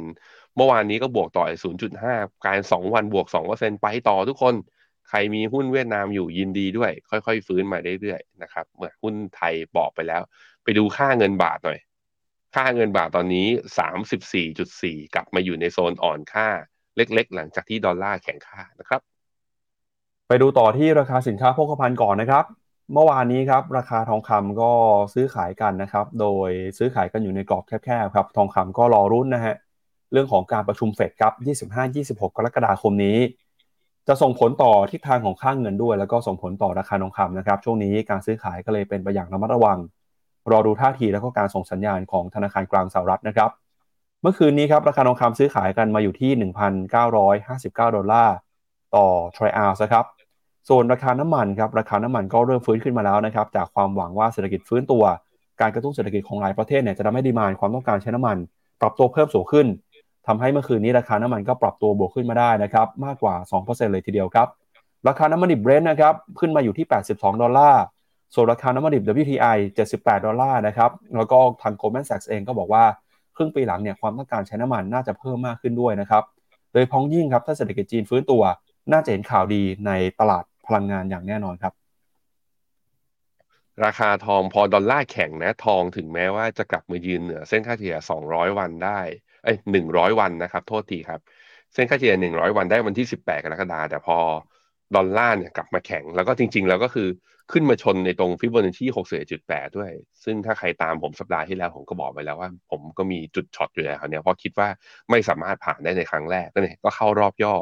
เมื่อวานนี้ก็บวกต่ออีก0.5 การ 2 วันบวก2เปอร์เซ็นไปต่อทุกคน ใครมีหุ้นเวียดนามอยู่ยินดีด้วย ค่อยๆ ฟื้นมาเรื่อยๆนะครับเมื่อหุ้นไทยบอกไปแล้ว ไปดูค่าเงินบาทหน่อย ค่าเงินบาทตอนนี้ 34.4 กลับมาอยู่ในโซนอ่อนค่าเล็กๆ หลังจากที่ดอลลาร์แข็งค่านะครับ ไปดูต่อที่ราคาสินค้าโภคภัณฑ์ก่อนนะครับ เมื่อวานนี้ครับราคาทองคำก็ซื้อขายกันนะครับ โดยซื้อขายกันอยู่ในกรอบแคบๆครับ ทองคำก็รอรุ่นนะฮะเรื่องของการประชุมเฟดครับ 25-26 กรกฎาคมนี้ จะส่งผลต่อทิศทางของค่างเงินด้วย แล้วก็ส่งผลต่อราคาทองคำนะครับ ช่วงนี้การซื้อขายก็เลยเป็นไปอย่างระมัดระวัง รอดูท่าทีแล้วก็การส่งสัญญาณของธนาคารกลางสหรัฐนะครับ เมื่อคืนนี้ครับราคาทองคำซื้อขายกันมาอยู่ที่ 1,959 ดอลลาร์ต่อทรอยออนซ์นะครับส่วนราคาน้ำมันครับราคาน้ำมันก็เริ่มฟื้นขึ้นมาแล้วนะครับจากความหวังว่าเศรษฐกิจฟื้นตัว การกระตุ้นเศรษฐกิจของหลายประเทศเนี่ยจะทำให้ demand ความต้องการใช้น้ำมัน ปรับตัวเพิ่มสูงขึ้นทำให้เมื่อคืนนี้ราคาน้ำมันก็ปรับตัวบวกขึ้นมาได้นะครับมากกว่า 2%เลยทีเดียวครับ ราคาน้ำมันดิบเบรนท์นะครับขึ้นมาอยู่ที่ 82 ดอลลาร์ ส่วนราคาน้ำมันดิบ WTI 78 ดอลลาร์นะครับ แล้วก็ทาง Goldman Sachs เองก็บอกว่า ครึ่งปีหลังเนี่ยความต้องการใช้น้ำมันน่าจะเพิ่มมากขึ้นด้วยนะครับ โดยพ้องยิ่งครับถ้าเศรษฐกิจจีนฟื้นตัว น่าจะเห็นข่าวดีในตลาดพลังงานอย่างแน่นอนครับ ราคาทองพอดอลลาร์แข็งนะทองถึงแม้ว่าจะกลับมายืนเหนือเส้นค่าเฉลี่ย 200 วันได้เอ้ย100 วันนะครับ โทษทีครับ เส้นค่าเฉลี่ย 100 วันได้วันที่ 18 กรกฎาคมแต่พอ ดอลลาร์เนี่ยกลับมาแข็ง แล้วก็จริง ๆ แล้วก็คือขึ้นมาชนในตรงฟิโบนัชชี61.8ด้วย ซึ่งถ้าใครตามผมสัปดาห์ที่แล้ว ผมก็บอกไปแล้วว่า ผมก็มีจุด short อยู่แล้วเนี่ยเพราะคิดว่าไม่สามารถผ่านได้ในครั้งแรกก็เนี่ยก็เข้ารอบย่อ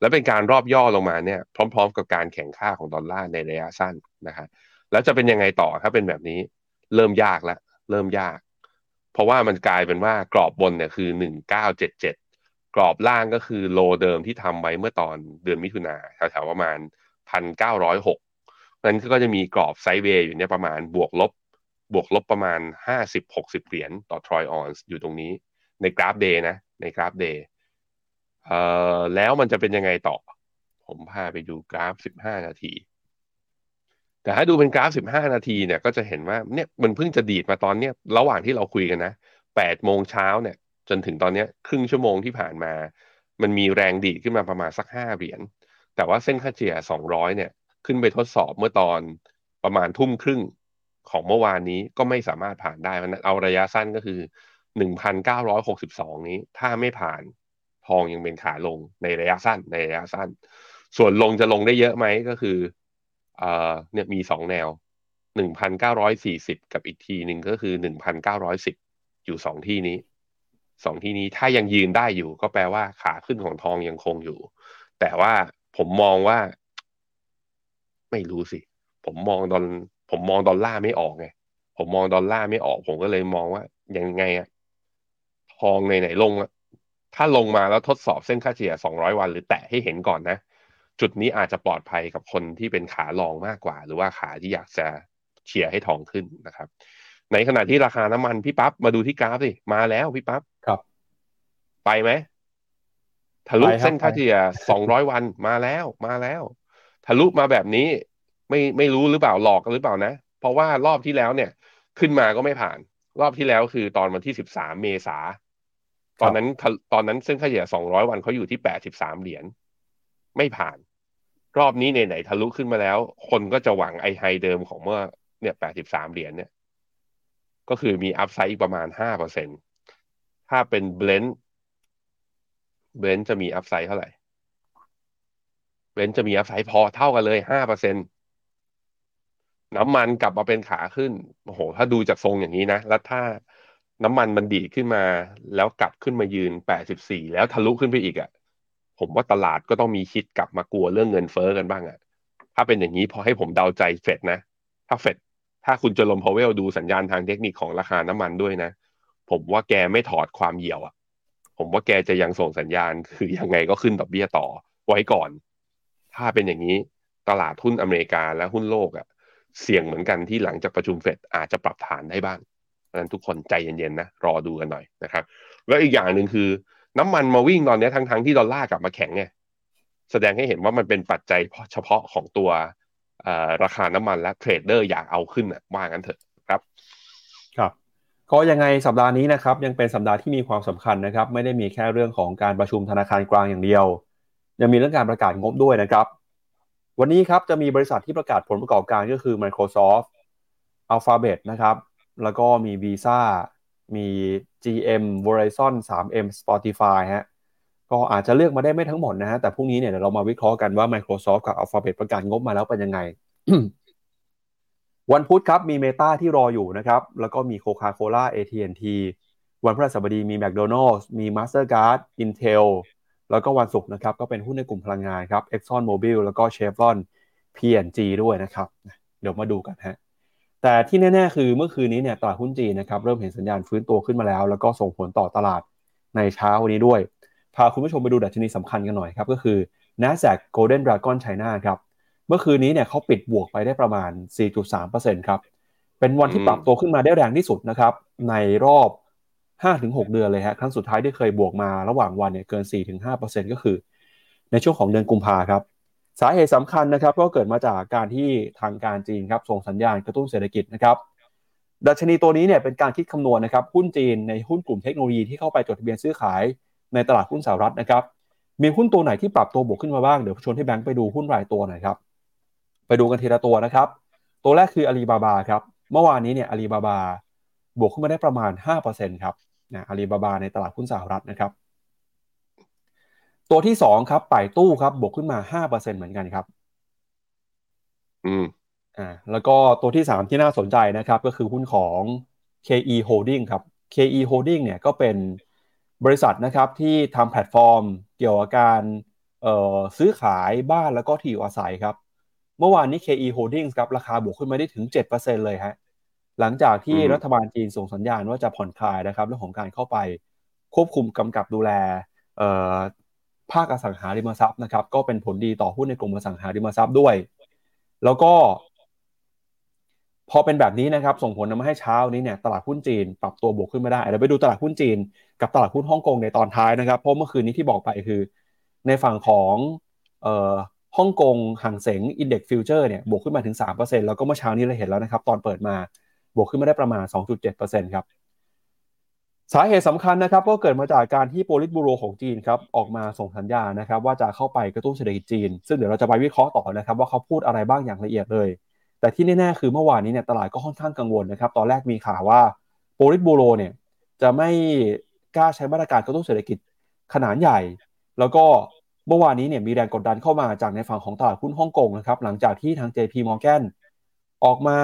แล้วเป็นการรอบย่อลงมาเนี่ยพร้อม ๆ กับการแข็งค่าของดอลลาร์ในระยะสั้นนะครับแล้วจะเป็นยังไงต่อถ้าเป็นแบบนี้เริ่มยากแล้วเริ่มยาก เพราะว่ามันกลายเป็นว่ากรอบบนเนี่ยคือหนึ่งเก้าเจ็ดเจ็ด รอบล่างก็คือ low เดิมที่ทำไว้เมื่อตอนเดือนมิถุนาแถวๆประมาณพันเก้าร้อยหกนั้นก็จะมีกรอบ sideway อยู่เนี่ยประมาณบวกลบบวกลบประมาณห้าสิบหกสิบเหรียญต่อทรอยออนซ์อยู่ตรงนี้ ในกราฟ day นะ ในกราฟ day เอ่อแล้วมันจะเป็นยังไงต่อ ผมพาไปดูกราฟสิบห้านาที แต่ถ้าดูเป็นกราฟ15นาทีเนี่ยก็จะเห็นว่าเนี่ยมันเพิ่งจะดีดมาตอนเนี้ยระหว่างที่เราคุยกันนะ8โมงเช้าเนี่ย จนถึงตอนนี้ครึ่งชั่วโมงที่ผ่านมา มันมีแรงดีดขึ้นมาประมาณสัก5เหรียญแต่ว่าเส้นค่าเฉลี่ย200เนี่ยขึ้นไปทดสอบเมื่อตอนประมาณทุ่มครึ่งของเมื่อวานนี้ก็ไม่สามารถผ่านได้เพราะนั้นเอาระยะสั้นก็คือ1,962นี้ ถ้าไม่ผ่านทองยังเป็นขาลงในระยะสั้นในระยะสั้น ส่วนลงจะลงได้เยอะไหมก็คือเอ่อเนี่ยมีสองแนวหนึ่งพันเก้าร้อยสี่สิบกับอีกทีหนึ่งก็คือหนึ่งพันเก้าร้อยสิบอยู่สองที่นี้ สองที่นี้ถ้ายังยืนได้อยู่ก็แปลว่าขาขึ้นของทองยังคงอยู่ แต่ว่าผมมองว่า ไม่รู้สิ ผมมองดอลผมมองดอลลาร์ไม่ออกไงผมมองดอลลาร์ไม่ออก ผมก็เลยมองว่ายังไงอะทองไหนๆลงอะถ้าลงมาแล้วทดสอบเส้นค่าเฉลี่ย 200 วัน หรือแตะให้เห็นก่อนนะ จุดนี้อาจจะปลอดภัยกับคนที่เป็นขาลองมากกว่า หรือว่าขาที่อยากจะเชียร์ให้ทองขึ้นนะครับ ในขณะที่ราคาน้ำมันพี่ปั๊บมาดูที่กราฟสิมาแล้วพี่ปั๊บครับ ไปไหมทะลุไปครับเส้นค่าเฉลี่ย200วันมาแล้วมาแล้ว ทะลุมาแบบนี้ไม่ไม่รู้หรือเปล่าหลอกกันหรือเปล่านะ เพราะว่ารอบที่แล้วเนี่ย ขึ้นมาก็ไม่ผ่าน รอบที่แล้วคือตอนวันที่13เมษาตอนนั้นทะตอนนั้นเส้นค่าเฉลี่ย200วันเขาอยู่ที่83เหรียญไม่ผ่าน รอบนี้ไหนๆทะลุขึ้นมาแล้ว คนก็จะหวังไอ high เดิมของเมื่อเนี่ย83เหรียญเนี่ย ก็คือมี upside อีกประมาณ5%ถ้าเป็นเบรนท์ เบรนท์จะมี upside เท่าไหร่เบรนท์จะมี upside พอเท่ากันเลย5%น้ำมันกลับมาเป็นขาขึ้นโอ้โห ถ้าดูจากทรงอย่างนี้นะ แล้วถ้าน้ำมันมันดีขึ้นมา แล้วกลับขึ้นมายืน84แล้วทะลุขึ้นไปอีกอะ่ะ ผมว่าตลาดก็ต้องมีคิดกลับมากลัวเรื่องเงินเฟ้อกันบ้างอะ่ะ ถ้าเป็นอย่างนี้พอให้ผมเดาใจเฟดนะ ถ้าเฟดถ้าคุณจลมพาวเวลดูสัญญาณทางเทคนิคของราคาน้ำมันด้วยนะ ผมว่าแกไม่ถอดความเหี่ยวอะ่ะ ผมว่าแกจะยังส่งสัญญาณคือยังไงก็ขึ้นดอกเบี้ยต่อไว้ก่อน ถ้าเป็นอย่างนี้ตลาดหุ้นอเมริกาและหุ้นโลกอะ่ะเสี่ยงเหมือนกันที่หลังจากประชุมเฟดอาจจะปรับฐานได้บ้างเพราะฉะนั้นทุกคนใจเย็นๆนะรอดูกันหน่อยนะครับ แล้วอีกอย่างหนึ่งคือ น้ำมันมาวิ่งตอนนี้ทั้งๆที่ดอลลาร์กลับมาแข็งเนี่ยแสดงให้เห็นว่ามันเป็นปัจจัยเฉพาะของตัวราคาน้ำมันและเทรดเดอร์อยากเอาขึ้นว่างั้นเถอะครับ ก็ยังไงสัปดาห์นี้นะครับยังเป็นสัปดาห์ที่มีความสำคัญนะครับ ไม่ได้มีแค่เรื่องของการประชุมธนาคารกลางอย่างเดียว ยังมีเรื่องการประกาศงบด้วยนะครับ วันนี้ครับจะมีบริษัทที่ประกาศผลประกอบการก็คือ Microsoft Alphabet นะครับ แล้วก็มี Visa มี GM Verizon 3M Spotify ฮะก็อาจจะเลือกมาได้ไม่ทั้งหมดนะฮะแต่พรุ่งนี้เนี่ยเรามาวิเคราะห์กันว่า Microsoft กับ Alphabet ประกาศงบมาแล้วเป็นยังไง วันพุธครับมี Meta ที่รออยู่นะครับ แล้วก็มี Coca-Cola AT&T วันพฤหัสบดีมี McDonald's มี Mastercard Intel แล้วก็วันศุกร์นะครับก็เป็นหุ้นในกลุ่มพลังงานครับ Exxon Mobil แล้วก็ Chevron P&G ด้วยนะครับ เดี๋ยวมาดูกันฮะแต่ที่แน่ ๆ คือเมื่อคืนนี้เนี่ยตลาดหุ้นจีนนะครับเริ่มเห็นสัญญาณฟื้นตัวขึ้นมาแล้ว แล้วก็ส่งผลต่อตลาดในเช้าวันนี้ด้วย พาคุณผู้ชมไปดูดัชนีสำคัญกันหน่อยครับก็คือ NASDAQ Golden Dragon China ครับ เมื่อคืนนี้เนี่ยเขาปิดบวกไปได้ประมาณ 4.3%ครับเป็นวันที่ปรับตัวขึ้นมาได้แรงที่สุดนะครับ ในรอบ 5-6 เดือนเลยฮะครั้งสุดท้ายที่เคยบวกมาระหว่างวันเนี่ยเกิน 4-5%ก็คือ ในช่วงของเดือนกุมภาครับสาเหตุสำคัญนะครับก็เกิดมาจากการที่ทางการจีนครับส่งสัญญาณกระตุ้นเศรษฐกิจนะครับดัชนีตัวนี้เนี่ยเป็นการคิดคำนวณนะครับหุ้นจีนในหุ้นกลุ่มเทคโนโลยีที่เข้าไปจดทะเบียนซื้อขายในตลาดหุ้นสหรัฐนะครับมีหุ้นตัวไหนที่ปรับตัวบวกขึ้นมาบ้างเดี๋ยวชวนให้แบงค์ไปดูหุ้นรายตัวหน่อยครับ ไปดูกันทีละตัวนะครับ ตัวแรกคืออาลีบาบาครับ เมื่อวานนี้เนี่ยอาลีบาบาบวกขึ้นมาได้ประมาณ 5%ครับนะอาลีบาบาในตลาดหุ้นสหรัฐนะครับ ตัวที่2ครับป่ายตู้ครับ บวกขึ้นมา5%เหมือนกันครับ อืมอ่าแล้วก็ตัวที่3ที่น่าสนใจนะครับ ก็คือหุ้นของ KE Holding ครับ KE Holding เนี่ยก็เป็นบริษัทนะครับที่ทำแพลตฟอร์มเกี่ยวกับการเอ่อซื้อขายบ้านแล้วก็ที่อยู่อาศัยครับ เมื่อวานนี้ KE Holdings ครับราคาบวกขึ้นมาได้ถึง 7%เลยฮะหลังจากที่อืมรัฐบาลจีนส่งสัญญาณว่าจะผ่อนคลายนะครับเรื่องของการเข้าไปควบคุมกำกับดูแลเอ่อภาคอสังหาริมทรัพย์นะครับ ก็เป็นผลดีต่อหุ้นในกลุ่มอสังหาริมทรัพย์ด้วย แล้วก็ พอเป็นแบบนี้นะครับ ส่งผลทำให้เช้านี้เนี่ยตลาดหุ้นจีนปรับตัวบวกขึ้นมาได้เดี๋ยวไปดูตลาดหุ้นจีน กับตลาดหุ้นฮ่องกงในตอนท้ายนะครับเพราะเมื่อคืนนี้ที่บอกไปคือ ในฝั่งของเอ่อ ฮ่องกงฮั่งเส็ง index future เนี่ยบวกขึ้นมาถึง 3%แล้วก็เมื่อเช้านี้เราเห็นแล้วนะครับ ตอนเปิดมาบวกขึ้นมาได้ประมาณ 2.7%ครับสาเหตุสำคัญนะครับก็เกิดมาจากการที่โปลิตบูโรของจีนครับออกมาส่งสัญญาณนะครับว่าจะเข้าไปกระตุ้นเศรษฐกิจจีน ซึ่งเดี๋ยวเราจะไปวิเคราะห์ต่อนะครับว่าเขาพูดอะไรบ้างอย่างละเอียดเลย แต่ที่แน่ๆคือเมื่อวานนี้เนี่ยตลาดก็ค่อนข้างกังวลนะครับตอนแรกมีข่าวว่าโปลิตบูโรเนี่ยจะไม่กล้าใช้มาตรการกระตุ้นเศรษฐกิจขนาดใหญ่ แล้วก็ เมื่อวานนี้เนี่ยมีแรงกดดันเข้ามาจากในฝั่งของตลาดหุ้นฮ่องกงนะครับหลังจากที่ทาง JP Morgan ออกมา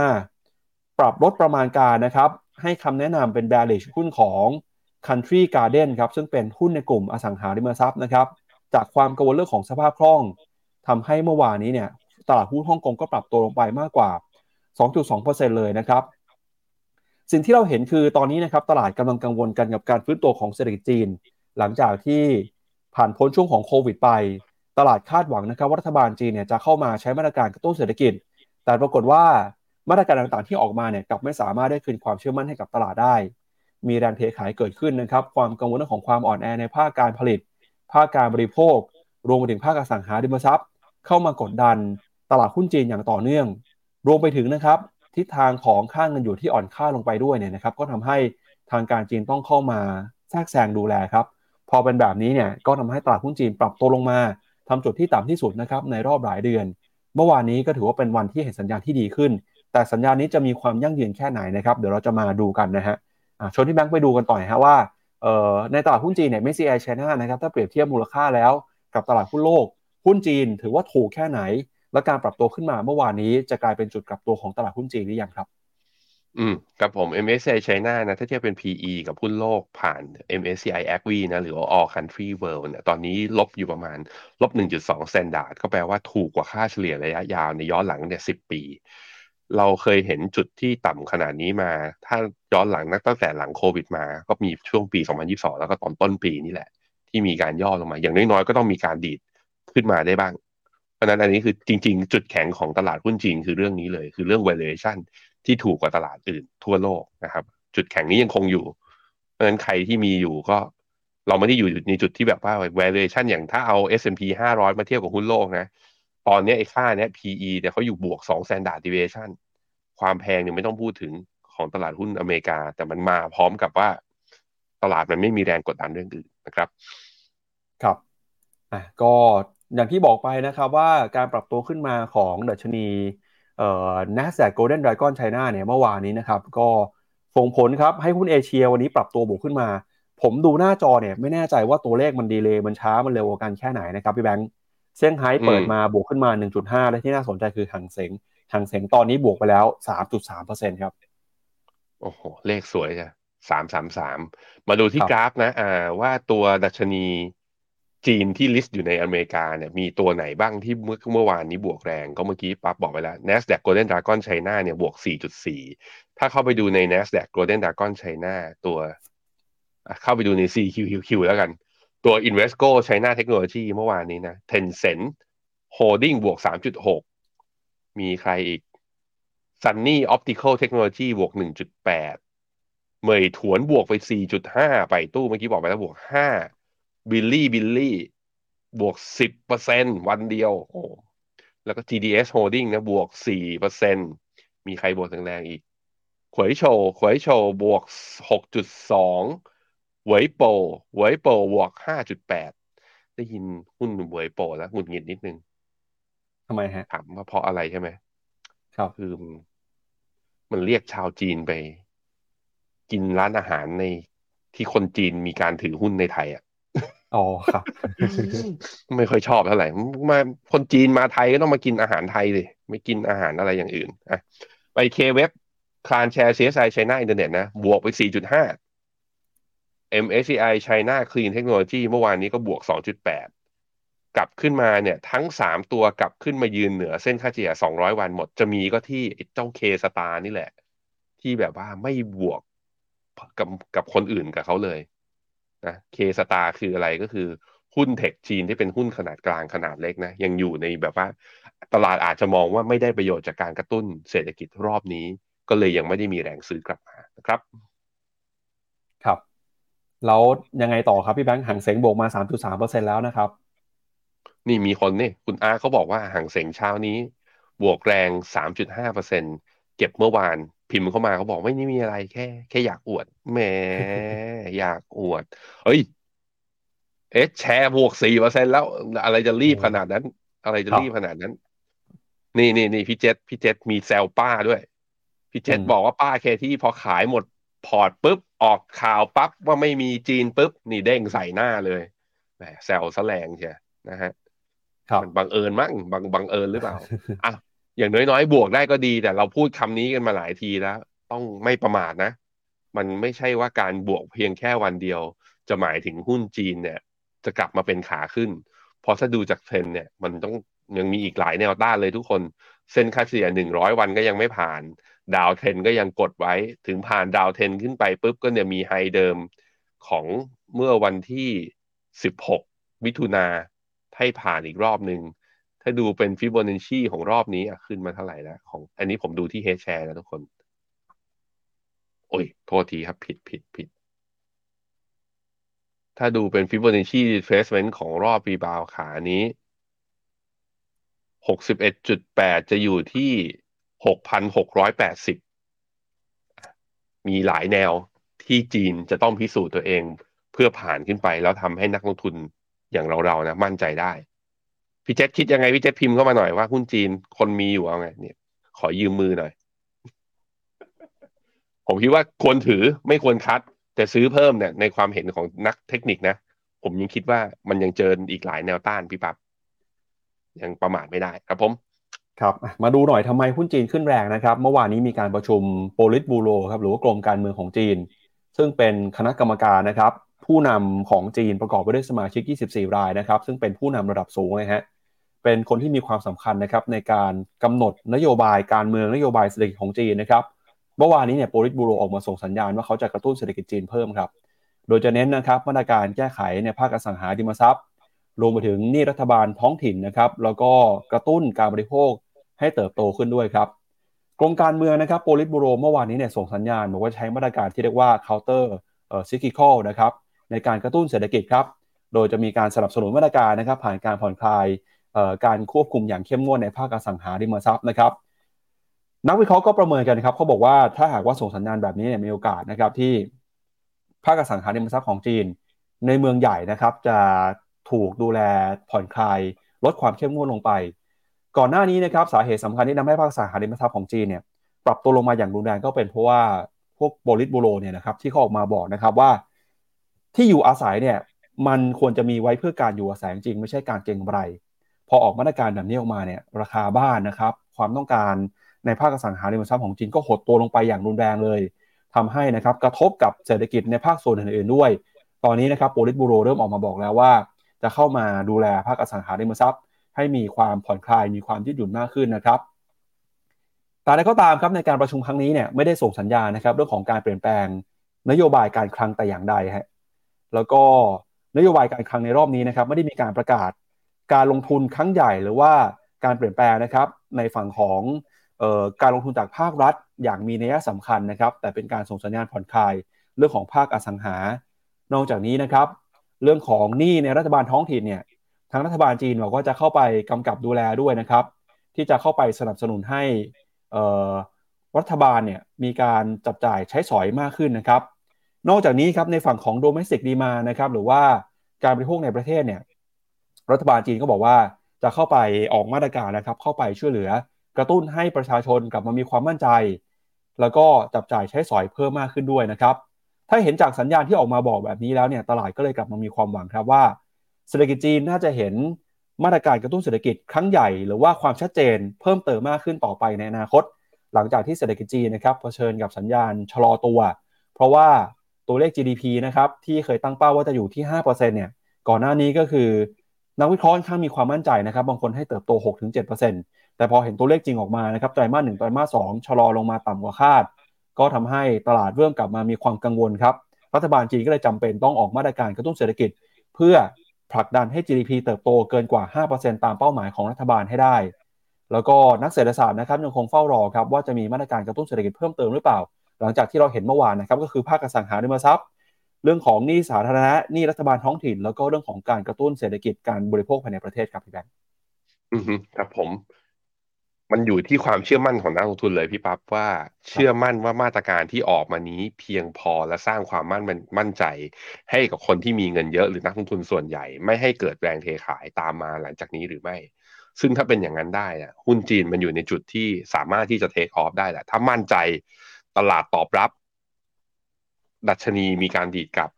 ปรับลดประมาณการนะครับ ให้คำแนะนำเป็น bearish หุ้นของ Country Garden ครับซึ่งเป็นหุ้นในกลุ่มอสังหาริมทรัพย์นะครับ จากความกังวลเรื่องของสภาพคล่องทำให้เมื่อวานนี้เนี่ยตลาดหุ้นฮ่องกงก็ปรับตัวลงไปมากกว่า 2.2%เลยนะครับ สิ่งที่เราเห็นคือตอนนี้นะครับตลาดกำลังกังวลกันกับการฟื้นตัวของเศรษฐกิจจีน หลังจากที่ ผ่านพ้นช่วงของโควิดไป ตลาดคาดหวังนะครับว่ารัฐบาลจีนเนี่ยจะเข้ามาใช้มาตรการกระตุ้นเศรษฐกิจ แต่ปรากฏว่ามาตรการต่างๆที่ออกมาเนี่ยกลับไม่สามารถได้คืนความเชื่อมั่นให้กับตลาดได้ มีแรงเทขายเกิดขึ้นนะครับ ความกังวลเรื่องของความอ่อนแอในภาคการผลิต ภาคการบริโภค รวมไปถึงภาคอสังหาริมทรัพย์ เข้ามากดดัน ตลาดหุ้นจีนอย่างต่อเนื่อง รวมไปถึงนะครับทิศทางของค่างเงินอยู่ที่อ่อนค่าลงไปด้วยเนี่ยนะครับ ก็ทำให้ทางการจีนต้องเข้ามาแทรกแซงดูแลครับ อเป็นแบบนี้เนี่ยก็ทำให้ตลาดหุ้นจีนปรับตัวลงมาทำจุดที่ต่ำที่สุดนะครับในรอบหลายเดือน เมื่อวานนี้ก็ถือว่าเป็นวันที่เห็นสัญญาณที่ดีขึ้น แต่สัญญาณนี้จะมีความยั่งยืนแค่ไหนนะครับเดี๋ยวเราจะมาดูกันนะฮะชวนที่แบงค์ไปดูกันต่อยฮะว่าในตลาดหุ้นจีนเนี่ย MSCI China นะครับถ้าเปรียบเทียบมูลค่าแล้ว กับตลาดหุ้นโลก หุ้นจีนถือว่าถูกแค่ไหน และการปรับตัวขึ้นมาเมื่อวานนี้จะกลายเป็นจุดกลับตัวของตลาดหุ้นจีนหรือยังครับ อืมกับผม MSCI China นะ ถ้าเทียบเป็น PE กับหุ้นโลกผ่าน MSCI ACWI นะ หรือว่า All Country World เนี่ยตอนนี้ลบอยู่ประมาณลบ 1.2 standard ก็แปลว่าถูกกว่าค่าเฉลี่ยระยะยาวในย้อนหลังเนี่ย10 ปี เราเคยเห็นจุดที่ต่ำขนาดนี้มา ถ้าย้อนหลังนักตั้งแต่หลังโควิดมา ก็มีช่วงปี 2022 แล้วก็ตอนต้นปีนี่แหละ ที่มีการย่อลงมา อย่างน้อยๆ ก็ต้องมีการดีดขึ้นมาได้บ้าง เพราะฉะนั้นอันนี้คือจริง ๆ จุดแข็งของตลาดหุ้นจีนคือเรื่องนี้เลย คือเรื่อง valuation ที่ถูกกว่าตลาดอื่นทั่วโลกนะครับ จุดแข็งนี้ยังคงอยู่เพราะฉะนั้นใครที่มีอยู่ก็เราไม่ได้อยู่ในจุดที่แบบว่า valuation อย่างถ้าเอา S&P 500 มาเทียบกับหุ้นโลกนะ ตอนนี้ไอ้ค่าเนี้ย PE เนี่ยเขาอยู่บวก2 standard deviation ความแพงเนี่ยไม่ต้องพูดถึงของตลาดหุ้นอเมริกา แต่มันมาพร้อมกับว่าตลาดมันไม่มีแรงกดดันเรื่องอื่นนะครับ ครับอะก็อย่างที่บอกไปนะครับว่าการปรับตัวขึ้นมาของดัชนี เอ่อ NASDAQ Golden Dragon China เนี่ยเมื่อวานนี้นะครับ ก็ส่งผลครับให้หุ้นเอเชียวันนี้ปรับตัวบวกขึ้นมา ผมดูหน้าจอเนี่ยไม่แน่ใจว่าตัวเลขมันดีเลยมันช้ามันเร็วกว่ากันแค่ไหนนะครับพี่แบงค์เซี่ยงไฮ้เปิดมาบวกขึ้นมา 1.5 และที่น่าสนใจคือหังเสงหังเสงตอนนี้บวกไปแล้ว 3.3%ครับ โอ้โห เลขสวยจ้ะสามสามสามมาดูที่กราฟนะ อ่า ว่าตัวดัชนี จีนที่ลิสต์อยู่ในอเมริกาเนี่ยมีตัวไหนบ้างที่เมื่อเมื่อวานนี้บวกแรง ก็เมื่อกี้ปั๊บบอกไปแล้ว NASDAQ Golden Dragon China เนี่ยบวก 4.4 ถ้าเข้าไปดูใน NASDAQ Golden Dragon China ตัวเข้าไปดูใน CQQQ แล้วกัน ตัว Invesco China Technology เมื่อวานนี้นะ Tencent Holding บวก 3.6 มีใครอีก Sunny Optical Technology บวก 1.8เมยถวนบวกไป 4.5 ไปตู้เมื่อกี้บอกไปแล้วบวก 5 บิลลี่บิลลี่ บวก10%วันเดียว โอ้แล้วก็ GDS Holding นะ บวก4%มีใครบวกแรงๆอีกขวยโชว์ขวยโชว์บวก6.2เวยโปเวยโปบวก5.8ได้ยินหุ้นเวยโปแล้วหงุดหงิดนิดนึงทำไมฮะถามว่าเพราะอะไรใช่ไหมครับคือมันเรียกชาวจีนไป กินร้านอาหารในที่คนจีนมีการถือหุ้นในไทยอะ อ๋อครับ ไม่ค่อยชอบเท่าไหร่มาคนจีนมาไทยก็ต้องมากินอาหารไทยสิไม่กินอาหารอะไรอย่างอื่นอะไปเคเว็บคลานแชร์ CSI China Internet นะ บวกไป 4.5 MSCI China Clean Technology เมื่อวานนี้ก็บวก 2.8 กลับขึ้นมาเนี่ย ทั้ง 3 ตัวกลับขึ้นมายืนเหนือเส้นค่าเฉลี่ย 200 วันหมด จะมีก็ที่เจ้าเคสตาร์นี่แหละ ที่แบบว่าไม่บวกกับกับคนอื่นกับเขาเลย นะเคสตาร์คืออะไรก็คือหุ้นเทคจีนที่เป็นหุ้นขนาดกลางขนาดเล็กนะยังอยู่ในแบบว่า ตลาดอาจจะมองว่าไม่ได้ประโยชน์จากการกระตุ้นเศรษฐกิจรอบนี้ ก็เลยยังไม่ได้มีแรงซื้อกลับมานะครับ ครับ แล้วยังไงต่อครับพี่แบงค์หังเสงบวกมา 3.3%แล้วนะครับ นี่มีคนนี่คุณอาร์เขาบอกว่าห่างเสงเช้านี้ บวกแรง 3.5%เก็บเมื่อวาน พิมพ์เข้ามาเขาบอกไม่นี่มีอะไรแค่ แค่อยากอวดแหมอยากอวดเฮ้ย เอสแชร์บวกสี่เปอร์เซ็นแล้ว อะไรจะรีบขนาดนั้น อะไรจะรีบขนาดนั้น นี่นี่นี่พี่เจษพี่เจษมีแซลป้าด้วย พี่เจษอืมบอกว่าป้าเคที่พอขายหมดพอร์ตปุ๊บออกข่าวปั๊บว่าไม่มีจีนปุ๊บนี่เด้งใส่หน้าเลยแหมแซลซะแรงเชียนะฮะครับมันบังเอิญมั้งบังบังเอิญหรือเปล่าอะ อย่างน้อยๆ บวกได้ก็ดี แต่เราพูดคำนี้กันมาหลายทีแล้ว ต้องไม่ประมาทนะ มันไม่ใช่ว่าการบวกเพียงแค่วันเดียว จะหมายถึงหุ้นจีนเนี่ย จะกลับมาเป็นขาขึ้น เพราะถ้าดูจากเทรนเนี่ย มันต้องยังมีอีกหลายแนวต้านเลยทุกคน เส้นค่าเฉลี่ยหนึ่งร้อยวันก็ยังไม่ผ่าน downtrend ก็ยังกดไว้ ถึงผ่าน downtrend ขึ้นไปปุ๊บก็เนี่ยมี high เดิมของเมื่อวันที่สิบหกมิถุนาให้ผ่านอีกรอบหนึ่ง ถ้าดูเป็นฟิโบนัชชีของรอบนี้อะขึ้นมาเท่าไหร่แล้วของ อันนี้ผมดูที่ H-share นะทุกคน โอ้ย โทษทีครับ ผิดผิดผิด ถ้าดูเป็นฟิโบนัชชี retracement ของรอบ rebound ขานี้หกสิบเอ็ดจุดแปดจะอยู่ที่หกพันหกร้อยแปดสิบมีหลายแนวที่จีนจะต้องพิสูจน์ตัวเอง เพื่อผ่านขึ้นไปแล้วทำให้นักลงทุนอย่างเราๆนะมั่นใจได้ พี่เจษคิดยังไงพี่เจษพิมพ์เข้ามาหน่อยว่าหุ้นจีนคนมีอยู่เอาไงเนี่ยขอยืมมือหน่อย ผมคิดว่าควรถือไม่ควรคัด แต่ซื้อเพิ่มเนี่ยในความเห็นของนักเทคนิคนะ ผมยังคิดว่ามันยังเจออีกหลายแนวต้านพี่ปับ๊บยังประมาทไม่ได้ครับผมครับอะมาดูหน่อยทำไมหุ้นจีนขึ้นแรงนะครับ เมื่อวานนี้มีการประชุมโปลิตบูโรครับหรือว่ากรมการเมืองของจีน ซึ่งเป็นคณะกรรมการนะครับ ผู้นำของจีนประกอบไปด้วยสมาชิก 24 รายนะครับ ซึ่งเป็นผู้นำระดับสูงเลยฮะเป็นคนที่มีความสำคัญนะครับในการกำหนดนโยบายการเมืองนโยบายเศรษฐกิจของจีนนะครับเมื่อวานนี้เนี่ยโปลิตบูโรออกมาส่งสัญญาณว่าเขาจะกระตุ้นเศรษฐกิจจีนเพิ่มครับ โดยจะเน้นนะครับมาตรการแก้ไขในภาคอสังหาริมทรัพย์ รวมไปถึงนี้รัฐบาลท้องถิ่นนะครับ แล้วก็กระตุ้นการบริโภคให้เติบโตขึ้นด้วยครับกรมการเมืองนะครับโปลิตบูโรเมื่อวานนี้เนี่ยส่งสัญญาณบอกว่าใช้มาตรการที่เรียกว่า counter cyclical นะครับ ในการกระตุ้นเศรษฐกิจครับ โดยจะมีการสนับสนุนมาตรการนะครับ ผ่านการผ่อนคลายการควบคุมอย่างเข้มงวดในภาคอสังหาริมทรัพย์นะครับ นักวิเคราะห์ก็ประเมินกันครับเขาบอกว่าถ้าหากว่าส่งสัญญาณแบบนี้เนี่ยมีโอกาสนะครับที่ภาคอสังหาริมทรัพย์ของจีน ในเมืองใหญ่นะครับ จะถูกดูแลผ่อนคลายลดความเข้มงวดลงไป ก่อนหน้านี้นะครับสาเหตุสำคัญที่ทำให้ภาคสังหาริมทรัพย์ของจีนเนี่ยปรับตัวลงมาอย่างรุนแรงก็เป็นเพราะว่าพวกโบลิสบูโรเนี่ยนะครับที่เขาออกมาบอกนะครับว่า ที่อยู่อาศัยเนี่ยมันควรจะมีไว้เพื่อการอยู่อาศัยจริงไม่ใช่การเก็งกำไร พอออกมาตรการแบบนี้ออกมาเนี่ยราคาบ้านนะครับ ความต้องการในภาคอสังหาริมทรัพย์ของจีนก็หดตัวลงไปอย่างรุนแรงเลยทำให้นะครับกระทบกับเศรษฐกิจในภาคส่วนอื่นๆด้วย ตอนนี้นะครับโปลิตบูโรเริ่มออกมาบอกแล้วว่า จะเข้ามาดูแลภาคอสังหาริมทรัพย์ ให้มีความผ่อนคลายมีความยืดหยุ่นมากขึ้นนะครับแต่ใดก็ตามครับในการประชุมครั้งนี้เนี่ยไม่ได้ส่งสัญญาณนะครับเรื่องของการเปลี่ยนแปลงนโยบายการคลังแต่อย่างใดฮะ แล้วก็นโยบายการคลังในรอบนี้นะครับไม่ได้มีการประกาศการลงทุนครั้งใหญ่หรือว่าการเปลี่ยนแปลงนะครับในฝั่งของออการลงทุนจากภาครัฐอย่างมีนัยสำคัญนะครับ แต่เป็นการส่งสัญญาณผ่อนคลายเรื่องของภาคอสังหา นอกจากนี้นะครับ เรื่องของหนี้ในรัฐบาลท้องถิ่นเนี่ยทางรัฐบาลจีนบอกว่าจะเข้าไปกำกับดูแลด้วยนะครับ ที่จะเข้าไปสนับสนุนให้รัฐบาลเนี่ยมีการจับจ่ายใช้สอยมากขึ้นนะครับ นอกจากนี้ครับในฝั่งของโดเมสติกดีมานะครับหรือว่าการบริโภคในประเทศเนี่ยรัฐบาลจีนก็บอกว่าจะเข้าไปออกมาตรการนะครับ เข้าไปช่วยเหลือกระตุ้นให้ประชาชนกลับมามีความมั่นใจ แล้วก็จับจ่ายใช้สอยเพิ่มมากขึ้นด้วยนะครับ ถ้าเห็นจากสัญญาณที่ออกมาบอกแบบนี้แล้วเนี่ยตลาดก็เลยกลับมามีความหวังครับว่าเศรษฐกิจจีนน่าจะเห็นมาตรการกระตุ้นเศรษฐกิจครั้งใหญ่หรือว่าความชัดเจนเพิ่มเติมมากขึ้นต่อไปในอนาคต หลังจากที่เศรษฐกิจจีนนะครับเผชิญกับสัญญาณชะลอตัว เพราะว่า ตัวเลข GDP นะครับที่เคยตั้งเป้าว่าจะอยู่ที่5%เนี่ยก่อนหน้านี้ก็คือนักวิเคราะห์ค่อนข้างมีความมั่นใจนะครับบางคนให้เติบโต 6-7%แต่พอเห็นตัวเลขจริงออกมานะครับไตรมาสหนึ่งไตรมาสสองชะลอลงมาต่ำกว่าคาด ก็ทำให้ตลาดเริ่มกลับมามีความกังวลครับรัฐบาลจีนก็เลยจำเป็นต้องออกมาตรการกระตุ้นเศรษฐกิจ เพื่อผลักดันให้ GDP เติบโตเกินกว่า 5%ตามเป้าหมายของรัฐบาลให้ได้ แล้วก็นักเศรษฐศาสตร์นะครับยังคงเฝ้ารอครับว่าจะมีมาตรการกระตุ้นเศรษฐกิจเพิ่มเติมหรือเปล่า หลังจากที่เราเห็นเมื่อวานนะครับก็คือภาคอสังหาริมทรัพย์ เรื่องของหนี้สาธารณะหนี้รัฐบาลท้องถิ่น แล้วก็เรื่องของการกระตุ้นเศรษฐกิจการบริโภคภายในประเทศครับพี่แบงค์อือครับผม มันอยู่ที่ความเชื่อมั่นของนักลงทุนเลยพี่ปั๊บว่าเชื่อมั่นว่ามาตรการที่ออกมานี้เพียงพอและสร้างความมั่นมั่นใจ ให้กับคนที่มีเงินเยอะหรือนักลงทุนส่วนใหญ่ ไม่ให้เกิดแรงเทขายตามมาหลังจากนี้หรือไม่ซึ่งถ้าเป็นอย่างนั้นได้อะหุ้นจีนมันอยู่ในจุดที่สามารถที่จะเทคออฟได้แหละถ้ามั่นใจ ตลาดตอบรับ ดัชนีมีการดีดกลับ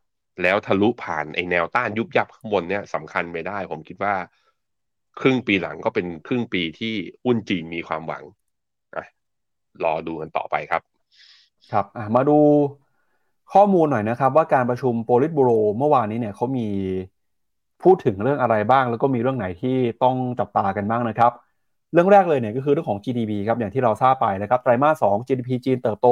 แล้วทะลุผ่านไอแนวต้านยุบยับข้างบนเนี่ยสำคัญไปได้ ผมคิดว่า ครึ่งปีหลังก็เป็นครึ่งปีที่หุ้นจีนมีความหวังอรอดูกันต่อไปครับ ครับมาดูข้อมูลหน่อยนะครับ ว่าการประชุมโปลิตบูโรเมื่อวานนี้เนี่ยเขามีพูดถึงเรื่องอะไรบ้าง แล้วก็มีเรื่องไหนที่ต้องจับตากันบ้างนะครับ เรื่องแรกเลยเนี่ยก็คือเรื่องของ GDP ครับอย่างที่เราทราบไปนะครับไตรมาส 2 GDP จีนเติบโต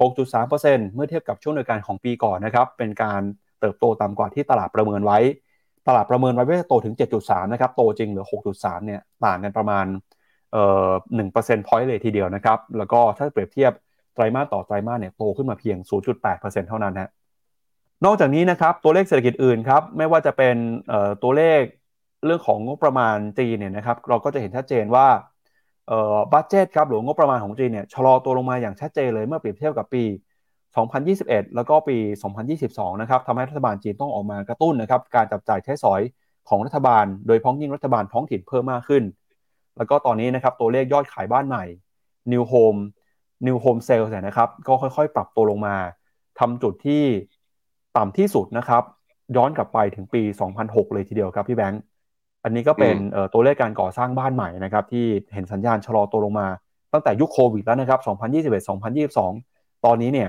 6.3%เมื่อเทียบกับช่วงเดียวกันของปีก่อนนะครับเป็นการเติบโตต่ำกว่าที่ตลาดประเมินไว้ ตลาดประเมินไว้ว่าจะโตถึง 7.3 นะครับโตจริงเหลือ 6.3 เนี่ยต่างกันประมาณเอ่อ1% point เลยทีเดียวนะครับแล้วก็ถ้าเปรียบเทียบไตรมาสต่อไตรมาสเนี่ยโตขึ้นมาเพียง 0.8%เท่านั้นฮะนอกจากนี้นะครับตัวเลขเศรษฐกิจอื่นครับไม่ว่าจะเป็นตัวเลข เรื่องของงบประมาณจีนเนี่ยนะครับเราก็จะเห็นชัดเจนว่า budget ครับหรืองบประมาณของจีนเนี่ยชะลอตัวลงมาอย่างชัดเจนเลยเมื่อเปรียบเทียบกับปี 2021 แล้วก็ปี 2022 นะครับทำให้รัฐบาลจีนต้องออกมากระตุ้นนะครับการจับจ่ายใช้สอยของรัฐบาล โดยพ้องยิ่งรัฐบาลท้องถิ่นเพิ่มมากขึ้น แล้วก็ตอนนี้นะครับตัวเลขยอดขายบ้านใหม่ New Home New Home Sales เนี่ยนะครับก็ค่อยๆ ปรับตัวลงมาทำจุดที่ต่ำที่สุดนะครับย้อนกลับไปถึงปี 2006 เลยทีเดียวครับพี่แบงค์ อันนี้ก็เป็นตัวเลขการก่อสร้างบ้านใหม่นะครับที่เห็นสัญญาณชะลอตัวลงมา ตั้งแต่ยุคโควิดแล้วนะครับ 2021 2022 ตอนนี้เนี่ย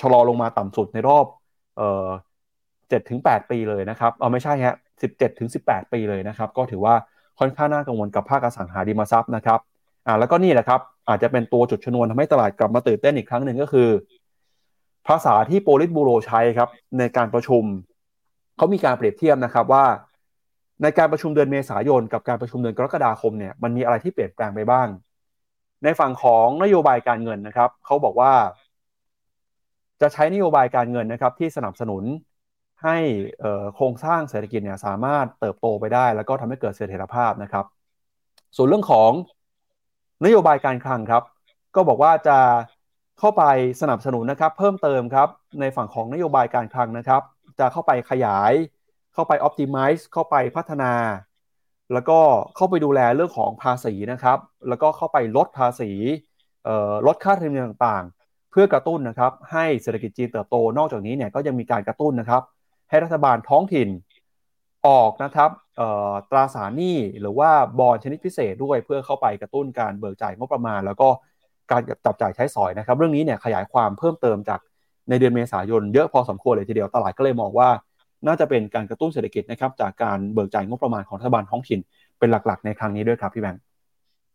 ชะลอลงมาต่ำสุดในรอบเอ่อ7ถึง8ปีเลยนะครับเอาไม่ใช่ฮะ17ถึง18ปีเลยนะครับ ก็ถือว่าค่อนข้างน่ากังวลกับภาคอสังหาริมทรัพย์นะครับอ่าแล้วก็นี่แหละครับ อาจจะเป็นตัวจุดชนวนทำให้ตลาดกลับมาตื่นเต้นอีกครั้งหนึ่งก็คือ ภาษาที่โปลิตบูโรใช้ครับในการประชุม เขามีการเปรียบเทียบนะครับว่า ในการประชุมเดือนเมษายนกับการประชุมเดือนกรกฎาคมเนี่ยมันมีอะไรที่เปลี่ยนแปลงไปบ้าง ในฝั่งของนโยบายการเงินนะครับเขาบอกว่า จะใช้นโยบายการเงินนะครับที่สนับสนุนให้โครงสร้างเศรษฐกิจเนี่ยสามารถเติบโตไปได้ แล้วก็ทำให้เกิดเสถียรภาพนะครับ ส่วนเรื่องของนโยบายการคลังครับ ก็บอกว่าจะเข้าไปสนับสนุนนะครับ เพิ่มเติมครับในฝั่งของนโยบายการคลังนะครับ จะเข้าไปขยาย เข้าไป optimize เข้าไปพัฒนา แล้วก็เข้าไปดูแลเรื่องของภาษีนะครับ แล้วก็เข้าไปลดภาษีลดค่าธรรมเนียมต่างๆ เพื่อกระตุ้นนะครับให้เศรษฐกิจจีนเติบโต นอกจากนี้เนี่ยก็ยังมีการกระตุ้นนะครับ ให้รัฐบาลท้องถิ่นออกนะครับตราสารหนี้หรือว่าบอลชนิดพิเศษด้วยเพื่อเข้าไปกระตุ้นการเบิกจ่ายงบประมาณ แล้วก็การจับจ่ายใช้สอยนะครับ เรื่องนี้เนี่ยขยายความเพิ่มเติมจากในเดือนเมษายนเยอะพอสมควรเลยทีเดียวตลาดก็เลยมองว่า น่าจะเป็นการกระตุ้นเศรษฐกิจนะครับจากการเบิกจ่ายงบประมาณของรัฐบาลท้องถิ่นเป็นหลักๆ ในครั้งนี้ด้วยครับพี่แบงค์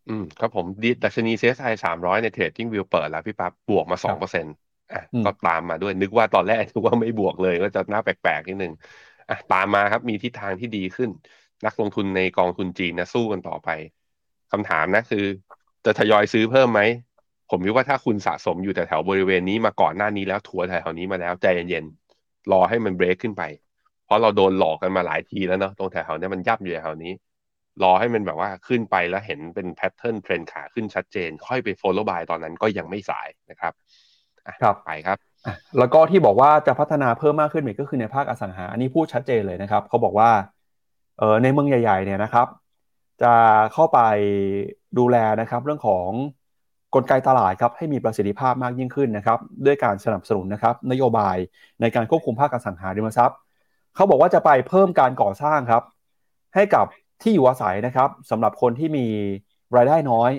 อืมครับผมดีดัชนี CSI สามร้อยใน TradingView เปิดแล้วพี่ปุ๊บบวกมาสองเปอร์เซ็นต์อะก็ตามมาด้วยนึกว่าตอนแรกนึกว่าไม่บวกเลยก็จะน่าแปลกๆนิดนึงอะตามมาครับมีทิศทางที่ดีขึ้น นักลงทุนในกองทุนจีนนะสู้กันต่อไปคำถามนะคือ จะทยอยซื้อเพิ่มไหม ผมคิดว่าถ้าคุณสะสมอยู่แต่แถวบริเวณนี้มาก่อนหน้านี้แล้วทัวร์แถวนี้มาแล้วใจเย็นๆรอให้มันเบรกขึ้นไป เพราะเราโดนหลอกกันมาหลายทีแล้วเนาะตรงแถวนี้มันยับอยู่แถวนี้ รอให้มันแบบว่าขึ้นไปแล้วเห็นเป็นแพทเทิร์นเทรนขาขึ้นชัดเจน ค่อยไปโฟล์บายตอนนั้นก็ยังไม่สายนะครับครับไปครับแล้วก็ที่บอกว่าจะพัฒนาเพิ่มมากขึ้นอีกก็คือในภาคอสังหาอันนี้พูดชัดเจนเลยนะครับเขาบอกว่าเออในเมืองใหญ่ ๆ เนี่ยนะครับ จะเข้าไปดูแลนะครับ เรื่องของกลไกตลาดครับให้มีประสิทธิภาพมากยิ่งขึ้นนะครับ ด้วยการสนับสนุนนะครับ นโยบายในการควบคุมภาคอสังหาริมทรัพย์ เขาบอกว่าจะไปเพิ่มการก่อสร้างครับ ให้กับที่อยู่อาศัยนะครับสำหรับคนที่มีรายได้น้อย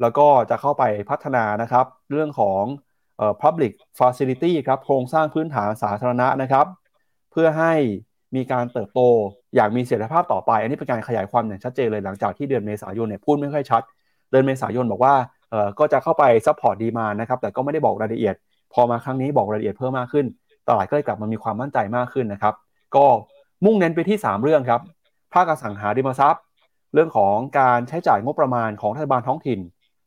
แล้วก็จะเข้าไปพัฒนานะครับ เรื่องของเอ่อ Public Facility ครับโครงสร้างพื้นฐานสาธารณะนะครับ เพื่อให้มีการเติบโตอย่างมีเสถียรภาพต่อไป อันนี้เป็นการขยายความอย่างชัดเจนเลยหลังจากที่เดือนเมษายนเนี่ยพูดไม่ค่อยชัด เดือนเมษายนบอกว่าเอ่อก็จะเข้าไป support demand นะครับแต่ก็ไม่ได้บอกรายละเอียด พอมาครั้งนี้บอกรายละเอียดเพิ่มมากขึ้น ตลาดก็เลยกลับมามีความมั่นใจมากขึ้นนะครับ ก็มุ่งเน้นไปที่ 3 เรื่องครับ ภาคอสังหาริมทรัพย์ เรื่องของการใช้จ่ายงบประมาณของรัฐบาลท้องถิ่น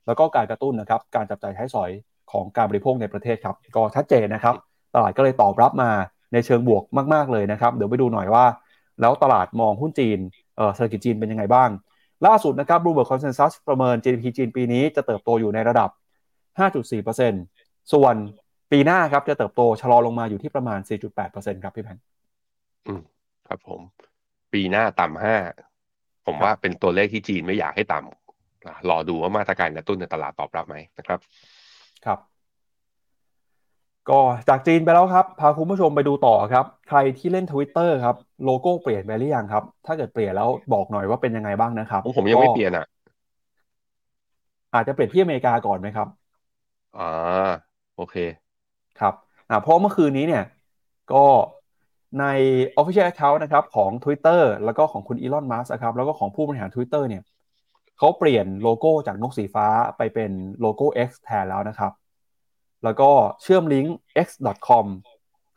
แล้วก็การกระตุ้นนะครับ การจับจ่ายใช้สอยของการบริโภคในประเทศครับ ก็ชัดเจนนะครับ ตลาดก็เลยตอบรับมาในเชิงบวกมาก ๆ เลยนะครับ เดี๋ยวไปดูหน่อยว่า แล้วตลาดมองหุ้นจีนเศรษฐกิจจีนเป็นยังไงบ้าง ล่าสุดนะครับ Bloomberg Consensus ประเมิน GDP จีนปีนี้จะเติบโตอยู่ในระดับ 5.4%ส่วนปีหน้าครับจะเติบโตชะลอลงมาอยู่ที่ประมาณ 4.8%ครับพี่แพน อืมครับผม ปีหน้าต่ำห้าผมว่าเป็นตัวเลขที่จีนไม่อยากให้ต่ำรอดูว่ามาตรการกระตุ้นในตลาดตอบรับไหมนะครับ ครับ ก็จากจีนไปแล้วครับ พาคุณผู้ชมไปดูต่อครับ ใครที่เล่น Twitter ครับ โลโก้เปลี่ยนไปหรือยังครับ ถ้าเกิดเปลี่ยนแล้วบอกหน่อยว่าเป็นยังไงบ้างนะครับผมยังไม่เปลี่ยนอะ อาจจะเปลี่ยนที่อเมริกาก่อนไหมครับอ่าโอเค ครับอ่าเพราะเมื่อคืนนี้เนี่ย ก็ ใน Official Account นะครับของ Twitter แล้วก็ของคุณอีลอนมัสครับแล้วก็ของผู้บริหาร Twitter เนี่ยเขาเปลี่ยนโลโก้จากนกสีฟ้าไปเป็นโลโก้ X แทนแล้วนะครับ แล้วก็เชื่อมลิงก์ x.com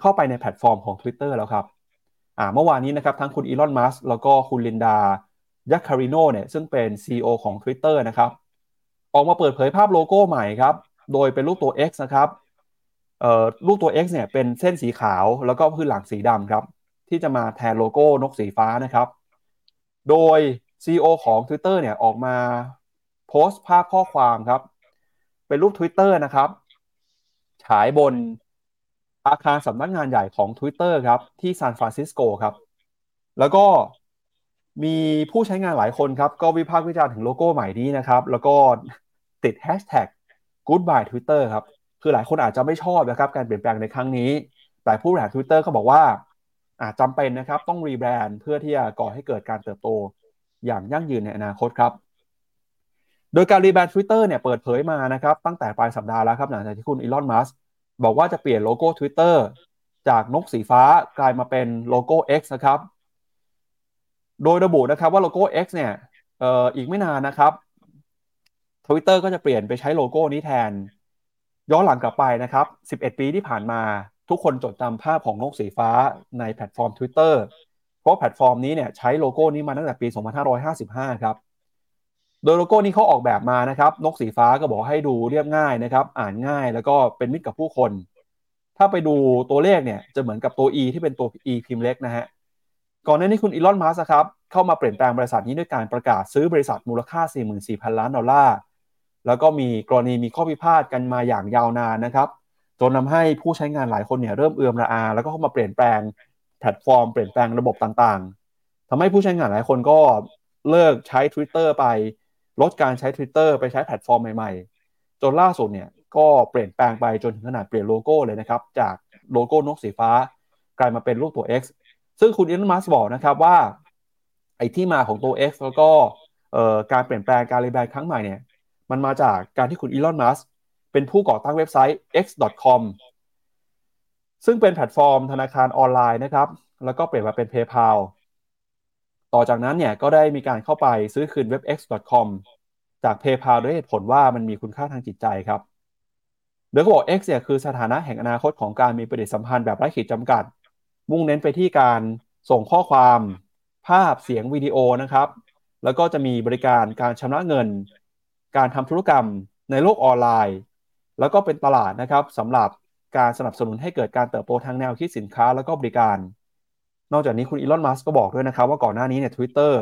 เข้าไปในแพลตฟอร์มของ Twitter แล้วครับอ่าเมื่อวานนี้นะครับทั้งคุณอีลอนมัสก์แล้วก็คุณลินดายัคคาริโนเนี่ยซึ่งเป็น CEO ของ Twitter นะครับ ออกมาเปิดเผยภาพโลโก้ใหม่ครับ โดยเป็นรูปตัว X นะครับ เอ่อรูปตัว X เนี่ยเป็นเส้นสีขาวแล้วก็พื้นหลังสีดำครับ ที่จะมาแทนโลโก้นกสีฟ้านะครับ โดย CEO ของ Twitter เนี่ยออกมาโพสต์ภาพข้อความครับ เป็นรูป Twitter นะครับ ฉายบนอาคารสำนักงานใหญ่ของ Twitter ครับที่ซานฟรานซิสโกครับ แล้วก็มีผู้ใช้งานหลายคนครับ ก็วิพากษ์วิจารณ์ถึงโลโก้ใหม่นี้นะครับ แล้วก็ติดแฮชแท็ก goodbye Twitter ครับ คือหลายคนอาจจะไม่ชอบนะครับการเปลี่ยนแปลงในครั้งนี้ แต่ผู้บริหาร Twitter ก็บอกว่าอาจจำเป็นนะครับต้องรีแบรนด์เพื่อที่จะก่อให้เกิดการเติบโตอย่างยั่งยืนในอนาคตครับ โดยการรีแบรนด์ Twitter เนี่ยเปิดเผยมานะครับตั้งแต่ปลายสัปดาห์แล้วครับหลังจากที่คุณอีลอนมัสบอกว่าจะเปลี่ยนโลโก้ Twitter จากนกสีฟ้ากลายมาเป็นโลโก้ X นะครับ โดยระบุนะครับว่าโลโก้ X เนี่ยอออีกไม่นานนะครับ Twitter ก็จะเปลี่ยนไปใช้โลโก้นี้แทน ย้อนหลังกลับไปนะครับ 11 ปีที่ผ่านมาทุกคนจดจำภาพของนกสีฟ้าในแพลตฟอร์ม Twitter เพราะแพลตฟอร์มนี้เนี่ยใช้โลโก้นี้มาตั้งแต่ปี 2555 ครับ โดยโลโก้นี้เขาออกแบบมานะครับ นกสีฟ้าก็บอกให้ดูเรียบง่ายนะครับ อ่านง่ายแล้วก็เป็นมิตรกับผู้คน ถ้าไปดูตัวเลขเนี่ยจะเหมือนกับตัว E ที่เป็นตัว E พิมพ์เล็กนะฮะ ก่อนหน้านี้คุณอีลอน มัสครับเข้ามาเปลี่ยนแปลงบริษัทนี้ด้วยการประกาศซื้อบริษัทมูลค่า 44,000 ล้านดอลลาร์ แล้วก็มีกรณีมีข้อพิพาทกันมาอย่างยาวนานนะครับจนทำให้ผู้ใช้งานหลายคนเนี่ยเริ่มเอือมระอา แล้วก็เข้ามาเปลี่ยนแปลงแพลตฟอร์มเปลี่ยนแปลงระบบต่างๆทำให้ผู้ใช้งานหลายคนก็เลิกใช้ Twitter ไป ลดการใช้ Twitter ไปใช้แพลตฟอร์มใหม่ๆ จนล่าสุดเนี่ยก็เปลี่ยนแปลงไปจนถึงขนาดเปลี่ยนโลโก้เลยนะครับ จากโลโก้นกสีฟ้า กลายมาเป็นรูปตัว X ซึ่งคุณอีลอนมัสบอกนะครับว่าไอ้ที่มาของตัว X แล้วก็การเปลี่ยนแปลงการรีแบรนด์ครั้งใหม่เนี่ย มันมาจากการที่คุณอีลอนมัสเป็นผู้ก่อตั้งเว็บไซต์ x.com ซึ่งเป็นแพลตฟอร์มธนาคารออนไลน์นะครับ แล้วก็เปลี่ยนมาเป็น PayPal ต่อจากนั้นเนี่ยก็ได้มีการเข้าไปซื้อคืนเว็บ x.com จาก PayPal ด้วยเหตุผลว่ามันมีคุณค่าทางจิตใจครับโดยเขาบอก X เนี่ยคือสถานะแห่งอนาคตของการมีปฏิสัมพันธ์แบบไร้ขีดจำกัด มุ่งเน้นไปที่การส่งข้อความ ภาพเสียงวิดีโอนะครับ แล้วก็จะมีบริการการชำระเงิน การทำธุรกรรมในโลกออนไลน์ แล้วก็เป็นตลาดนะครับสำหรับการสนับสนุนให้เกิดการเติบโตทางแนวคิดสินค้าแล้วก็บริการ นอกจากนี้คุณอีลอน มัสก์ก็บอกด้วยนะครับว่าก่อนหน้านี้เนี่ยทวิตเตอร์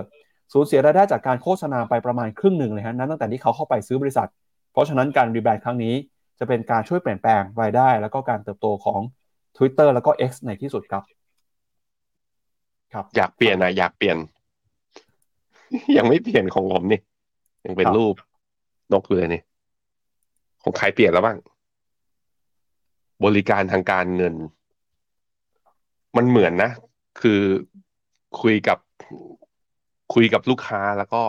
สูญเสียรายได้จากการโฆษณาไปประมาณครึ่งหนึ่งเลยฮะนั้นตั้งแต่ที่เขาเข้าไปซื้อบริษัท เพราะฉะนั้นการรีแบรนด์ครั้งนี้จะเป็นการช่วยเปลี่ยนแปลงรายได้ แล้วก็การเติบโตของ Twitter แล้วก็ X ในที่สุดครับ ครับ อยากเปลี่ยนนะอยากเปลี่ยน ยังไม่เปลี่ยนของผมนี่ยังเป็นรูป นกเลยนี่ ของใครเปลี่ยนแล้วบ้าง บริการทางการเงิน มันเหมือนนะ คือคุยกับคุยกับลูกค้าแล้วก็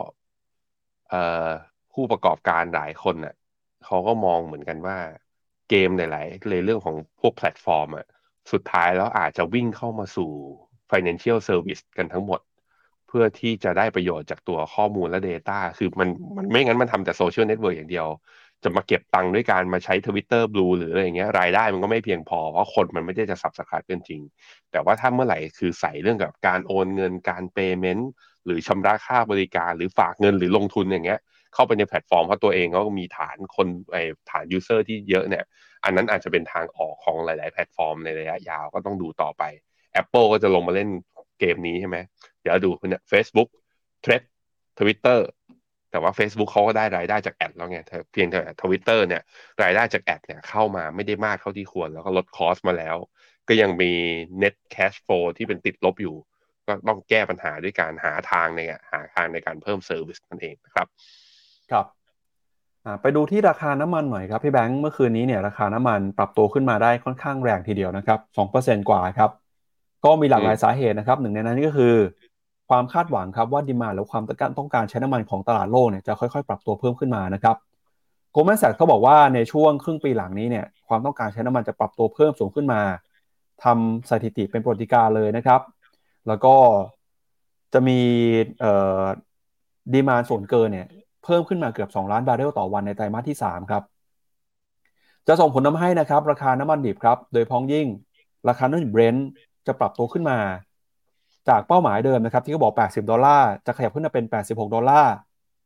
เอ่อผู้ประกอบการหลายคนน่ะเขาก็มองเหมือนกันว่าเกมหลายๆเลยเรื่องของพวกแพลตฟอร์มอะสุดท้ายแล้วอาจจะวิ่งเข้ามาสู่ financial service กันทั้งหมด เพื่อที่จะได้ประโยชน์จากตัวข้อมูลและ Data คือมันมันไม่งั้นมันทำแต่โซเชียลเน็ตเวิร์กอย่างเดียว จะมาเก็บตังค์ด้วยการมาใช้ Twitter Blue หรืออะไรอย่างเงี้ยรายได้มันก็ไม่เพียงพอ เพราะคนมันไม่ได้จะ subscribe กันจริง แต่ว่าถ้าเมื่อไหร่คือใส่เรื่องกับการโอนเงินการ payment หรือชำระค่าบริการหรือฝากเงินหรือลงทุนอย่างเงี้ยเข้าไปในแพลตฟอร์มเพราะตัวเองก็มีฐานคนไอฐาน user ที่เยอะเนี่ย อันนั้นอาจจะเป็นทางออกของหลาย ๆ แพลตฟอร์มในระยะยาวก็ต้องดูต่อไป Apple ก็จะลงมาเล่นเกมนี้ใช่ไหม เดี๋ยวดูเนี่ย Facebook Threads Twitter แต่ว่า Facebook เขาก็ได้รายได้จาก ad แล้วไงเพียงแต่ทวิตเตอร์เนี่ยรายได้จาก ad เนี่ยเข้ามาไม่ได้มากเท่าที่ควร แล้วก็ลด cost มาแล้ว ก็ยังมี net cash flow ที่เป็นติดลบอยู่ ก็ต้องแก้ปัญหาด้วยการหาทางในหาทางในการเพิ่ม service นั่นเองนะครับครับไปดูที่ราคาน้ำมันหน่อยครับพี่แบงค์เมื่อคืนนี้เนี่ยราคาน้ำมันปรับตัวขึ้นมาได้ค่อนข้างแรงทีเดียวนะครับสองเปอร์เซ็นกว่าครับก็มีหลากหลายสาเหตุนะครับหนึ่งในนั้นก็คือ ความคาดหวังครับว่าดีมาและความต้องการใช้น้ำมันของตลาดโลกเนี่ยจะค่อยๆ ปรับตัวเพิ่มขึ้นมานะครับโกลแมนแซกเขาบอกว่าในช่วงครึ่งปีหลังนี้เนี่ยความต้องการใช้น้ำมันจะปรับตัวเพิ่มสูงขึ้นมาทำสถิติเป็นปรติการเลยนะครับ แล้วก็จะมี demand ส่วนเกินเนี่ยเพิ่มขึ้นมาเกือบ 2 ล้านบาร์เรลต่อวันในไตรมาสที่ 3 ครับ จะส่งผลทำให้นะครับ ราคาน้ำมันดิบครับ โดยเฉพาะอย่างยิ่ง ราคาน้ำมันเบรนท์จะปรับตัวขึ้นมา จากเป้าหมายเดิมนะครับที่เขาบอก 80 ดอลลาร์ จะขยับขึ้นมาเป็น 86 ดอลลาร์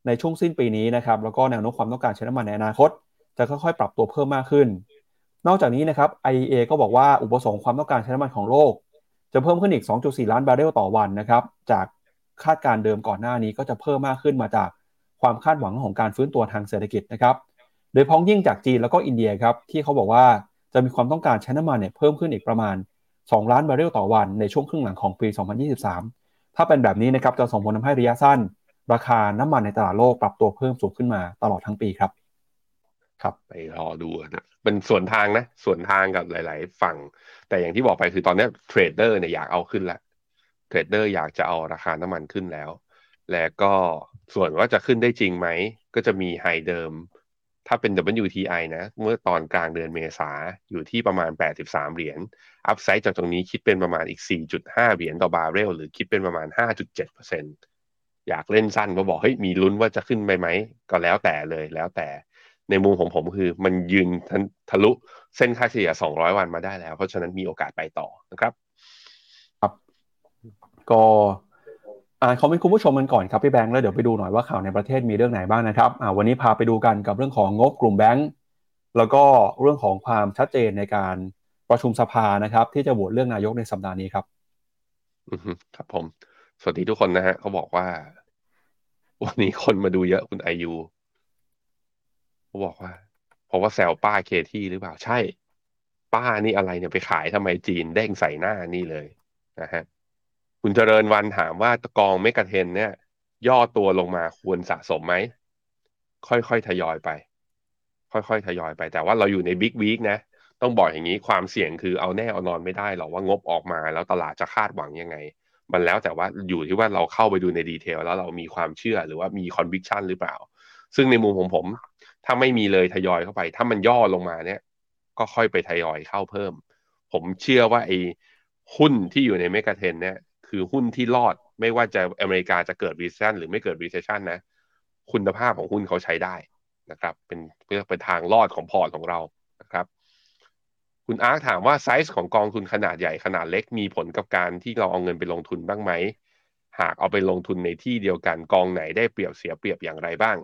ในช่วงสิ้นปีนี้นะครับ แล้วก็แนวโน้มความต้องการใช้น้ำมันในอนาคต จะค่อยๆ ปรับตัวเพิ่มมากขึ้น นอกจากนี้นะครับ IEA ก็บอกว่าอุปสงค์ความต้องการใช้น้ำมันของโลก จะเพิ่มขึ้นอีก 2.4 ล้านบาร์เรลต่อวันนะครับ จากคาดการณ์เดิมก่อนหน้านี้ก็จะเพิ่มมากขึ้นมาจากความคาดหวังของการฟื้นตัวทางเศรษฐกิจนะครับ โดยเฉพาะอย่างยิ่งจากจีนแล้วก็อินเดียครับที่เขาบอกว่าจะมีความต้องการใช้น้ำมันเนี่ยเพิ่มขึ้นอีกประมาณ 2 ล้านบาร์เรลต่อวันในช่วงครึ่งหลังของปี 2023 ถ้าเป็นแบบนี้นะครับจะส่งผลทำให้ระยะสั้น ราคาน้ำมันในตลาดโลกปรับตัวเพิ่มสูงขึ้นมาตลอดทั้งปีครับ ครับไปรอดูนะเป็นส่วนทางนะส่วนทางกับหลาย ๆ ฝั่ง แต่อย่างที่บอกไปคือตอนนี้ trader เนี่ยอยากเอาขึ้นแล้ว trader อยากจะเอาราคาน้ำมันขึ้นแล้ว และก็ส่วนว่าจะขึ้นได้จริงไหมก็จะมี high เดิม ถ้าเป็น WTI นะ เมื่อตอนกลางเดือนเมษาอยู่ที่ประมาณ 83 เหรียญ upside จากตรงนี้คิดเป็นประมาณอีก 4.5 เหรียญต่อบาร์เรล หรือคิดเป็นประมาณ 5.7%อยากเล่นสั้นก็บอกเฮ้ยมีลุ้นว่าจะขึ้นไปไหม ก็แล้วแต่เลยแล้วแต่ ในมุมของผมคือมันยืนทะลุเส้นค่าเฉลี่ย 200 วันมาได้แล้ว เพราะฉะนั้นมีโอกาสไปต่อนะครับ ครับ ก็ อ่านคอมเมนต์คุณผู้ชมกันก่อนครับพี่แบงค์แล้วเดี๋ยวไปดูหน่อยว่าข่าวในประเทศมีเรื่องไหนบ้างนะครับอ่าวันนี้พาไปดูกันกับเรื่องของงบกลุ่มแบงค์แล้วก็เรื่องของความชัดเจนในการประชุมสภานะครับ ที่จะโหวตเรื่องนายกในสัปดาห์นี้ครับอือฮึครับผม สวัสดีทุกคนนะฮะเขาบอกว่า วันนี้คนมาดูเยอะคุณไอยูเขาบอกว่า เพราะว่าแซวป้าเคที่หรือเปล่าใช่ ป้านี่อะไรเนี่ยไปขายทำไมจีนเด้งใส่หน้านี่เลยนะฮะ คุณเจริญวันถามว่าตะกองเมกะเทนเนี่ย ย่อตัวลงมาควรสะสมไหม ค่อยๆ ทยอยไป ค่อยๆ ทยอยไป แต่ว่าเราอยู่ในบิ๊กวีคนะ ต้องบอกอย่างนี้ความเสี่ยงคือเอาแน่เอานอนไม่ได้หรอกว่างบออกมาแล้วตลาดจะคาดหวังยังไง มันแล้วแต่ว่าอยู่ที่ว่าเราเข้าไปดูใน detail แล้วเรามีความเชื่อหรือว่ามี conviction หรือเปล่า ซึ่งในมุมของผม ถ้าไม่มีเลยทยอยเข้าไป ถ้ามันย่อลงมาเนี่ย ก็ค่อยไปทยอยเข้าเพิ่ม ผมเชื่อว่าไอ้หุ้นที่อยู่ใน Mega 10เนี่ย คือหุ้นที่รอด ไม่ว่าจะอเมริกาจะเกิด recession หรือไม่เกิด recession นะ คุณภาพของหุ้นเขาใช้ได้นะครับ เป็นเพื่อเป็นทางรอดของพอร์ตของเรานะครับ คุณอาร์คถามว่าไซส์ของกองทุนขนาดใหญ่ขนาดเล็กมีผลกับการที่เราเอาเงินไปลงทุนบ้างไหมหากเอาไปลงทุนในที่เดียวกันกองไหนได้เปรียบเสียเปรียบอย่างไรบ้าง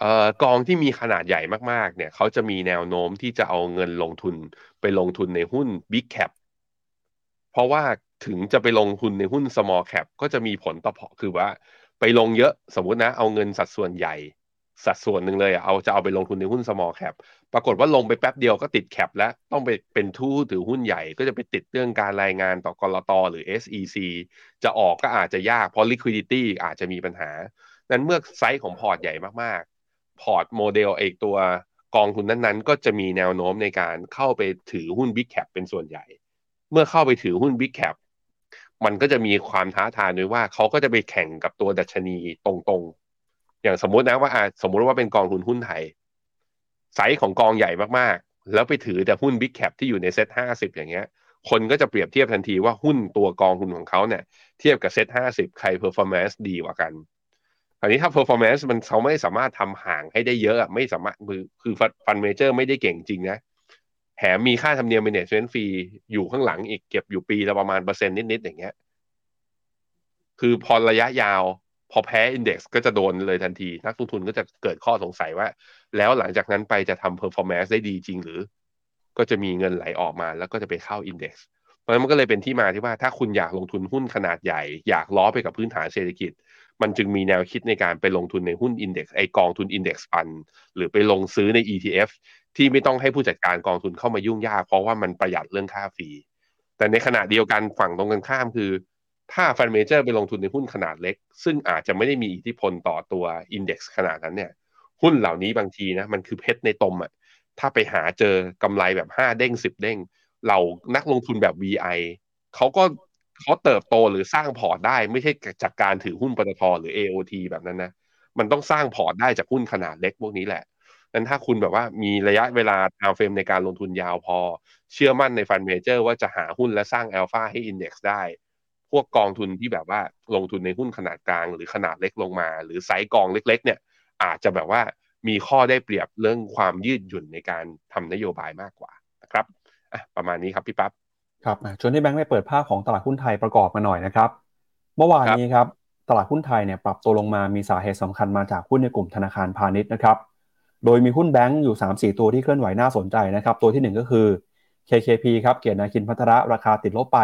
เอ่อกองที่มีขนาดใหญ่มากๆ เนี่ยเขาจะมีแนวโน้มที่จะเอาเงินลงทุนไปลงทุนในหุ้น Big Cap เพราะว่า ถึงจะไปลงทุนในหุ้น small cap ก็จะมีผลต่อพอคือว่า ไปลงเยอะสมมุตินะ เอาเงินสัดส่วนใหญ่ สัดส่วนหนึ่งเลยเอาจะเอาไปลงทุนในหุ้น small cap ปรากฏว่าลงไปแป๊บเดียวก็ติด cap แล้วต้องไปเป็นทู่ถือหุ้นใหญ่ก็จะไปติดเรื่องการรายงานต่อกลตหรือ SEC จะออกก็อาจจะยากเพราะ liquidity อาจจะมีปัญหา นั้นเมื่อไซส์ของพอร์ตใหญ่มากๆ พอร์ตโมเดลของตัวกองทุนนั้นๆ ก็จะมีแนวโน้มในการเข้าไปถือหุ้น Big Cap เป็นส่วนใหญ่ เมื่อเข้าไปถือหุ้น Big Cap มันก็จะมีความท้าทายด้วยว่าเขาก็จะไปแข่งกับตัวดัชนีตรงๆ อย่างสมมุตินะว่าสมมุติว่าเป็นกองทุนหุ้นไทย ไซส์ของกองใหญ่มากๆ แล้วไปถือแต่หุ้น Big Cap ที่อยู่ในเซ็ตห้าสิบอย่างเงี้ย คนก็จะเปรียบเทียบทันทีว่าหุ้นตัวกองทุนของเขาเนี่ย เทียบกับเซ็ตห้าสิบใคร performance ดีกว่ากันคราวนี้ถ้า performance มันเขาไม่สามารถทำห่างให้ได้เยอะไม่สามารถคือคือ fund manager ไม่ได้เก่งจริงนะ แถมมีค่าธรรมเนียม management fee อยู่ข้างหลังอีกเก็บอยู่ปีละประมาณเปอร์เซ็นต์นิด ๆ อย่างเงี้ย คือพอระยะยาว พอแพ้อินเด็กซ์ก็จะโดนเลยทันที นักลงทุนก็จะเกิดข้อสงสัยว่า แล้วหลังจากนั้นไปจะทำ performance ได้ดีจริงหรือ ก็จะมีเงินไหลออกมาแล้วก็จะไปเข้าอินเด็กซ์เพราะฉะนั้นมันก็เลยเป็นที่มาที่ว่าถ้าคุณอยากลงทุนหุ้นขนาดใหญ่ อยากล้อไปกับพื้นฐานเศรษฐกิจ มันจึงมีแนวคิดในการไปลงทุนในหุ้นอินเด็กซ์ไอกองทุนอินเด็กซ์ฟันหรือไปลงซื้อใน ETF ที่ไม่ต้องให้ผู้จัดการกองทุนเข้ามายุ่งยาก เพราะว่ามันประหยัดเรื่องค่าฟรีแต่ในขณะเดียวกันฝั่งตรงกันข้ามคือ ถ้า fund manager ไปลงทุนในหุ้นขนาดเล็ก ซึ่งอาจจะไม่ได้มีอิทธิพลต่อตัว index ขนาดนั้นเนี่ย หุ้นเหล่านี้บางทีนะมันคือเพชรในตมอะถ้าไปหาเจอกำไรแบบห้าเด้งสิบเด้งเรานักลงทุนแบบ VI เขาก็เขาเติบโตหรือสร้างพอร์ตได้ไม่ใช่จากการถือหุ้นปตทหรือ AOT แบบนั้นนะมันต้องสร้างพอร์ตได้จากหุ้นขนาดเล็กพวกนี้แหละ นั้นถ้าคุณแบบว่ามีระยะเวลา time frame ในการลงทุนยาวพอ เชื่อมั่นใน fund manager ว่าจะหาหุ้นและสร้างอัลฟาให้ index ได้ พวกกองทุนที่แบบว่าลงทุนในหุ้นขนาดกลาง หรือขนาดเล็กลงมา หรือไซส์กองเล็ก ๆ เนี่ย อาจจะแบบว่ามีข้อได้เปรียบเรื่องความยืดหยุ่นในการทำนโยบายมากกว่านะครับอะประมาณนี้ครับพี่ปั๊บครับชวนพี่แบงค์ไปเปิดภาพของตลาดหุ้นไทยประกอบมาหน่อยนะครับ เมื่อวานนี้ครับตลาดหุ้นไทยเนี่ยปรับตัวลงมามีสาเหตุสำคัญมาจากหุ้นในกลุ่มธนาคารพาณิชย์นะครับ โดยมีหุ้นแบงก์อยู่ 3-4 ตัวที่เคลื่อนไหวน่าสนใจนะครับ ตัวที่ 1 ก็คือ KKP ครับ เกียรตินาคินพัทระราคาติดลบไป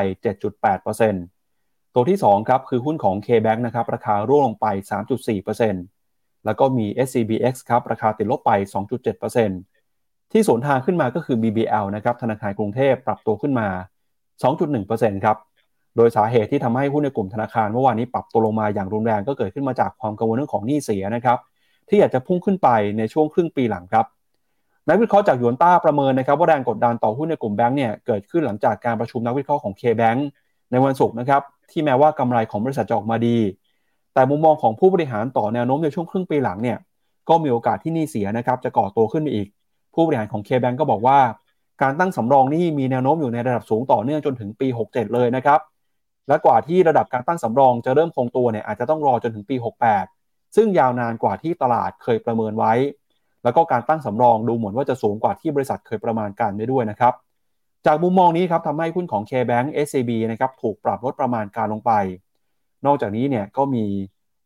7.8%ตัวที่ 2 ครับ คือหุ้นของ KBank นะครับ ราคาร่วงลงไป 3.4%แล้วก็มี SCBX ครับ ราคาติดลบไป 2.7%ที่สวนทางขึ้นมาก็คือ BBL นะครับ ธนาคารกรุงเทพปรับตัวขึ้นมา 2.1%ครับ โดยสาเหตุที่ทำให้หุ้นในกลุ่มธนาคารเมื่อวานนี้ปรับตัวลงมาอย่างรุนแรงก็เกิดขึ้นมาจากความกังวลเรื่องของหนี้เสียนะครับ ที่อยากจะพุ่งขึ้นไปในช่วงครึ่งปีหลังครับนักวิเคราะห์จากยวนต้าประเมินนะครับว่าแรงกดดันต่อหุ้นในกลุ่มแบงก์เนี่ยเกิดขึ้นหลังจากการประชุมนักวิเคราะห์ของ K-Bank ในวันศุกร์นะครับที่แม้ว่ากำไรของบริษัทจะออกมาดี แต่มุมมองของผู้บริหารต่อแนวโน้มในช่วงครึ่งปีหลังเนี่ยก็มีโอกาสที่หนี้เสียนะครับจะก่อตัวขึ้นไปอีก ผู้บริหารของ K-Bank ก็บอกว่า การตั้งสำรองนี่มีแนวโน้มอยู่ในระดับสูงต่อเนื่องจนถึงปี 67 เลยนะครับและกว่าที่ระดับการตั้งสำรองจะเริ่มคงตัวเนี่ยอาจจะต้องรอจนถึงปี 68 ซึ่งยาวนานกว่าที่ตลาดเคยประเมินไว้ แล้วก็การตั้งสำรองดูเหมือนว่าจะสูงกว่าที่บริษัทเคยประมาณการได้ด้วยนะครับ จากมุมมองนี้ครับทำให้หุ้นของ K-Bank SCB นะครับถูกปรับลดประมาณการลงไป นอกจากนี้เนี่ยก็มี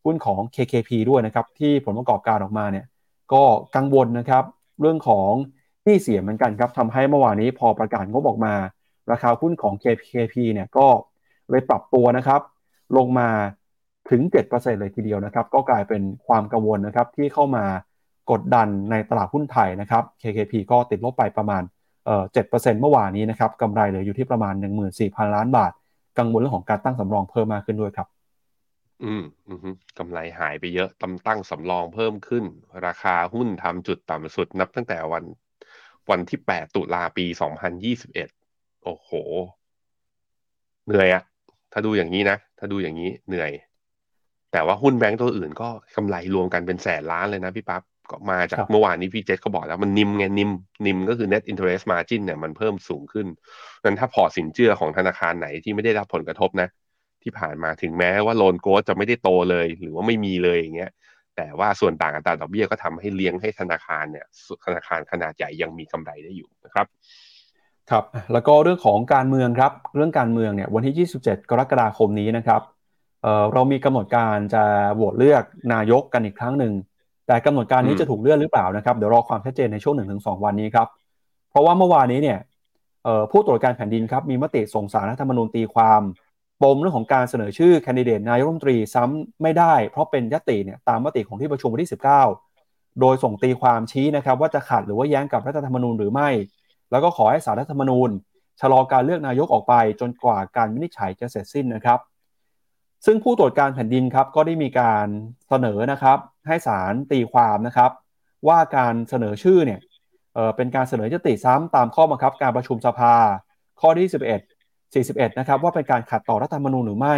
หุ้นของ KKP ด้วยนะครับที่ผลประกอบการออกมาเนี่ยก็กังวลนะครับเรื่องของที่เสียเหมือนกันครับทำให้เมื่อวานนี้พอประกาศงบออกมา ราคาหุ้นของ KKP เนี่ยก็เลยปรับตัวนะครับ ลงมา ถึง 7%เลยทีเดียวนะครับ ก็กลายเป็นความกังวลนะครับที่เข้ามากดดันในตลาดหุ้นไทยนะครับ KKP ก็ติดลบไปประมาณเอ่อ7%เมื่อวานนี้นะครับกำไรเหลืออยู่ที่ประมาณ 14,000 ล้านบาท กังวลเรื่องของการตั้งสำรองเพิ่มมากขึ้นด้วยครับ อืมอืมกำไรหายไปเยอะตำตั้งสำรองเพิ่มขึ้น ราคาหุ้นทำจุดต่ำสุดนับตั้งแต่วัน วันที่ 8 ตุลาปี 2021 โอ้โห เหนื่อยอะถ้าดูอย่างนี้นะ ถ้าดูอย่างนี้เหนื่อย แต่ว่าหุ้นแบงก์ตัวอื่นก็กำไรรวมกันเป็นแสนล้านเลยนะพี่ปั๊บก็มาจากครับเมื่อวานนี้พี่เจษเขาบอกแล้วมัน NIM ไง NIM NIM ก็คือ net interest margin เนี่ยมันเพิ่มสูงขึ้นนั้นถ้าพอร์ตสินเชื่อของธนาคารไหนที่ไม่ได้รับผลกระทบนะ ที่ผ่านมาถึงแม้ว่า loan growth จะไม่ได้โตเลย หรือว่าไม่มีเลยอย่างเงี้ยแต่ว่าส่วนต่างอัตราดอกเบี้ยก็ทำให้เลี้ยงให้ธนาคารเนี่ยธนาคารขนาดใหญ่ยังมีกำไรได้อยู่นะครับครับแล้วก็เรื่องของการเมืองครับ เรื่องการเมืองเนี่ยวันที่ 27 กรกฎาคมนี้นะครับ เอ่อเรามีกำหนดการจะโหวตเลือกนายกกันอีกครั้งหนึ่ง แต่กำหนดการนี้อืมจะถูกเลื่อนหรือเปล่านะครับ เดี๋ยวรอความชัดเจนในช่วง1-2วันนี้ครับ เพราะว่าเมื่อวานนี้เนี่ยเอ่อผู้ตรวจการแผ่นดินครับมีมติส่งสารรัฐธรรมนูญตีความปมเรื่องของการเสนอชื่อแคนดิเดตนายกรัฐมนตรีซ้ำไม่ได้ เพราะเป็นยติเนี่ยตามมติของที่ประชุมวันที่ 19 โดยส่งตีความชี้นะครับว่าจะขัดหรือว่าแย้งกับรัฐธรรมนูญหรือไม่ แล้วก็ขอให้สารรัฐธรรมนูญชะลอการเลือกนายกออกไปจนกว่าการวินิจฉัยจะเสร็จสิ้นนะครับ ซึ่งผู้ตรวจการแผ่นดินครับก็ได้มีการเสนอนะครับให้ศาลตีความนะครับ ว่าการเสนอชื่อเนี่ยเเป็นการเสนอยติซ้ำตามข้อบังคับการประชุมสภา ข้อที่ 11 41 นะครับว่าเป็นการขัดต่อรัฐธรรมนูญหรือไม่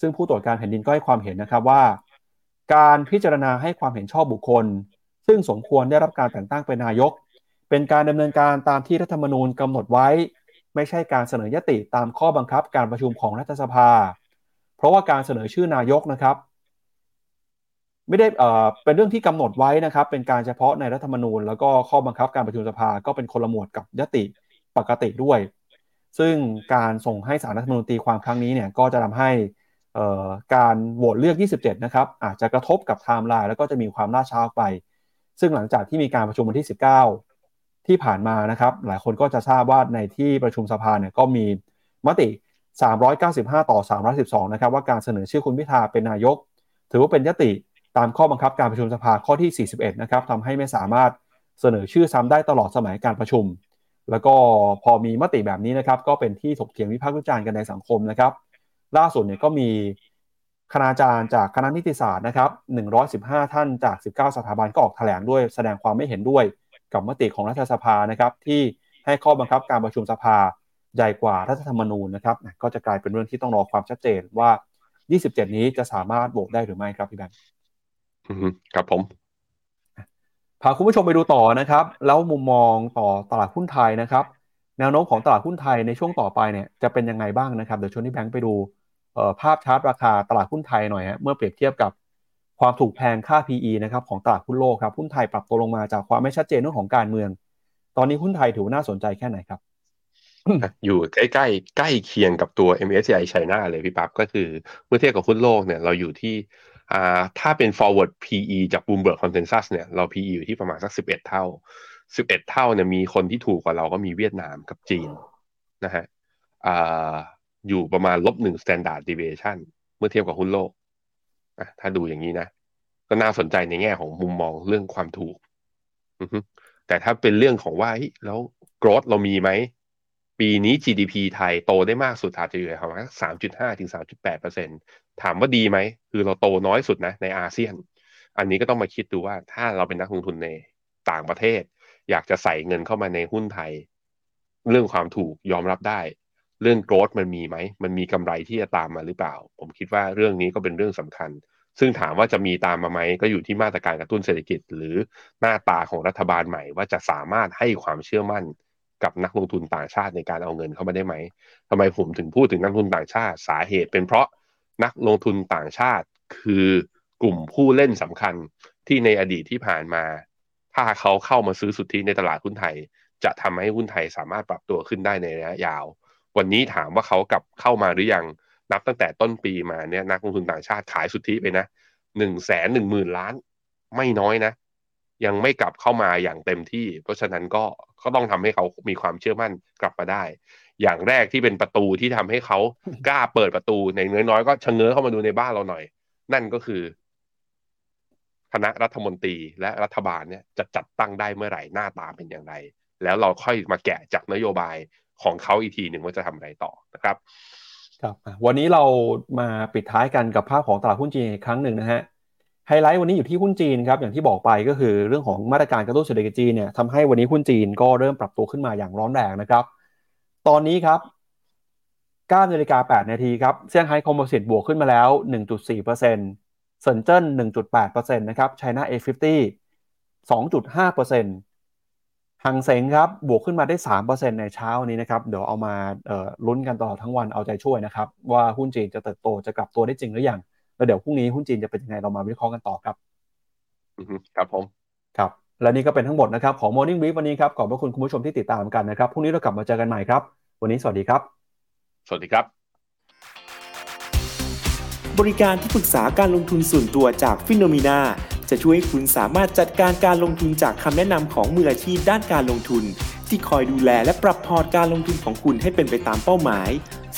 ซึ่งผู้ตรวจการแผ่นดินก็ให้ความเห็นนะครับว่า การพิจารณาให้ความเห็นชอบบุคคล ซึ่งสมควรได้รับการแต่งตั้งเป็นนายก เป็นการดำเนินการตามที่รัฐธรรมนูญกำหนดไว้ ไม่ใช่การเสนอยติตามข้อบังคับการประชุมของรัฐสภา เพราะว่าการเสนอชื่อนายกนะครับ ไม่ได้เอ่อเป็นเรื่องที่กำหนดไว้นะครับ เป็นการเฉพาะในรัฐธรรมนูญ แล้วก็ข้อบังคับการประชุมสภาก็เป็นคนละหมวดกับยติปกติด้วย ซึ่งการส่งให้สารรัฐธรรมนูญตีความครั้งนี้เนี่ยก็จะทำให้เอ่อการโหวตเลือก 27 นะครับ อาจจะกระทบกับไทม์ไลน์แล้วก็จะมีความล่าช้าไป ซึ่งหลังจากที่มีการประชุมวันที่ 19 ที่ผ่านมานะครับ หลายคนก็จะทราบว่าในที่ประชุมสภาเนี่ยก็มีมติ 395 ต่อ 312 นะครับว่าการเสนอชื่อคุณพิธาเป็นนายก ถือว่าเป็นยติตามข้อบังคับการประชุมสภาข้อที่ 41 นะครับทำให้ไม่สามารถเสนอชื่อซ้ำได้ตลอดสมัยการประชุม แล้วก็พอมีมติแบบนี้นะครับก็เป็นที่ถกเถียงวิพากษ์วิจารณ์กันในสังคมนะครับ ล่าสุดเนี่ยก็มีคณาจารย์จากคณะนิติศาสตร์นะครับ 115 ท่านจาก 19 สถาบันก็ออกแถลงด้วยแสดงความไม่เห็นด้วยกับมติของรัฐสภานะครับที่ให้ข้อบังคับการประชุมสภา ใหญ่กว่ารัฐธรรมนูญนะครับก็จะกลายเป็นเรื่องที่ต้องรอความชัดเจนว่า 27 นี้จะสามารถโหวตได้หรือไม่ครับพี่แบงค์อืมครับผมพาคุณผู้ชมไปดูต่อนะครับ แล้วมุมมองต่อตลาดหุ้นไทยนะครับ แนวโน้มของตลาดหุ้นไทยในช่วงต่อไปเนี่ยจะเป็นยังไงบ้างนะครับเดี๋ยวชวนที่แบงค์ไปดูเอ่อภาพชาร์ตราคาตลาดหุ้นไทยหน่อยฮะเมื่อเปรียบเทียบกับความถูกแพงค่า PE นะครับของตลาดหุ้นโลกครับหุ้นไทยปรับตัวลงมาจากความไม่ชัดเจนเรื่องของการเมือง ตอนนี้หุ้นไทยถือว่าน่าสนใจแค่ไหนครับ อยู่ใกล้ใกล้ๆใกล้เคียงกับตัว MSCI China เลยพี่ปั๊บก็คือเมื่อเทียบกับหุ้นโลกเนี่ยเราอยู่ที่อ่าถ้าเป็น forward PE จาก Bloomberg Consensus เนี่ยเรา PE อยู่ที่ประมาณสัก 11 เท่า 11 เท่าเนี่ยมีคนที่ถูกกว่าเราก็มีเวียดนามกับจีนนะฮะอ่าอยู่ประมาณลบหนึ่ง standard deviation เมื่อเทียบกับหุ้นโลกอะถ้าดูอย่างนี้นะ ก็น่าสนใจในแง่ของมุมมองเรื่องความถูก แต่ถ้าเป็นเรื่องของว่าแล้ว growth เรามีไหม ปีนี้ GDP ไทยโตได้มากสุดอาจจะอยู่ประมาณสามจุดห้าถึงสามจุดแปดเปอร์เซ็นถามว่าดีไหม คือเราโตน้อยสุดนะในอาเซียน อันนี้ก็ต้องมาคิดดูว่าถ้าเราเป็นนักลงทุนในต่างประเทศ อยากจะใส่เงินเข้ามาในหุ้นไทย เรื่องความถูกยอมรับได้ เรื่องโกรธมันมีไหม มันมีกำไรที่จะตามมาหรือเปล่า ผมคิดว่าเรื่องนี้ก็เป็นเรื่องสำคัญ ซึ่งถามว่าจะมีตามมาไหมก็อยู่ที่มาตรการกระตุ้นเศรษฐกิจ หรือหน้าตาของรัฐบาลใหม่ว่าจะสามารถให้ความเชื่อมั่น กับนักลงทุนต่างชาติในการเอาเงินเข้ามาได้ไหมทำไมผมถึงพูดถึงนักลงทุนต่างชาติสาเหตุ เป็นเพราะนักลงทุนต่างชาติคือกลุ่มผู้เล่นสำคัญที่ในอดีตที่ผ่านมา ถ้าเขาเข้ามาซื้อสุทธิในตลาดหุ้นไทย จะทำให้หุ้นไทยสามารถปรับตัวขึ้นได้ในระยะยาว วันนี้ถามว่าเขากลับเข้ามาหรือยังนับตั้งแต่ต้นปีมาเนี่ยนักลงทุนต่างชาติขายสุทธิไปนะหนึ่งแสนหนึ่งหมื่นล้าน ไม่น้อยนะ ยังไม่กลับเข้ามาอย่างเต็มที่ เพราะฉะนั้นก็ก็ต้องทำให้เขามีความเชื่อมั่นกลับมาได้ อย่างแรกที่เป็นประตูที่ทำให้เขากล้าเปิดประตูในน้อยๆก็ชะเง้อเข้ามาดูในบ้านเราหน่อย นั่นก็คือ คณะรัฐมนตรีและรัฐบาลเนี่ยจะจัดตั้งได้เมื่อไหร่หน้าตาเป็นอย่างไร แล้วเราค่อยมาแกะจากนโยบายของเขาอีกทีหนึ่งว่าจะทำอะไรต่อนะครับครับอะวันนี้เรามาปิดท้ายกันกับภาพของตลาดหุ้นจีนอีกครั้งหนึ่งนะฮะ ไฮไลท์วันนี้อยู่ที่หุ้นจีนครับอย่างที่บอกไปก็คือเรื่องของมาตรการกระตุ้นเศรษฐกิจจีนเนี่ยทำให้วันนี้หุ้นจีนก็เริ่มปรับตัวขึ้นมาอย่างร้อนแรงนะครับ ตอนนี้ครับ9นาฬิกา8นาทีครับเซี่ยงไฮ้คอมโพสิตบวกขึ้นมาแล้ว 1.4%เซินเจิ้น1.8%นะครับไชน่า A50 2.5%หังเสงครับบวกขึ้นมาได้ 3%ในเช้านี้นะครับ เดี๋ยวเอามาลุ้นกันตลอดทั้งวันเอาใจช่วยนะครับ ว่าหุ้นจีนจะเติบโตจะกลับตัวได้จริงหรือยัง แล้วเดี๋ยวพรุ่งนี้หุ้นจีนจะเป็นยังไงเรามาวิเคราะห์กันต่อครับอือฮึครับผมครับและนี่ก็เป็นทั้งหมดนะครับของ Morning Brief วันนี้ครับขอบพระคุณคุณผู้ชมที่ติดตามกันนะครับพรุ่งนี้เรากลับมาเจอกันใหม่ครับ วันนี้สวัสดีครับ สวัสดีครับ บริการที่ปรึกษาการลงทุนส่วนตัวจากฟิโนมีนาจะช่วยให้คุณสามารถจัดการการลงทุนจากคำแนะนำของมืออาชีพด้านการลงทุน ที่คอยดูแลและปรับพอร์ตการลงทุนของคุณให้เป็นไปตามเป้าหมาย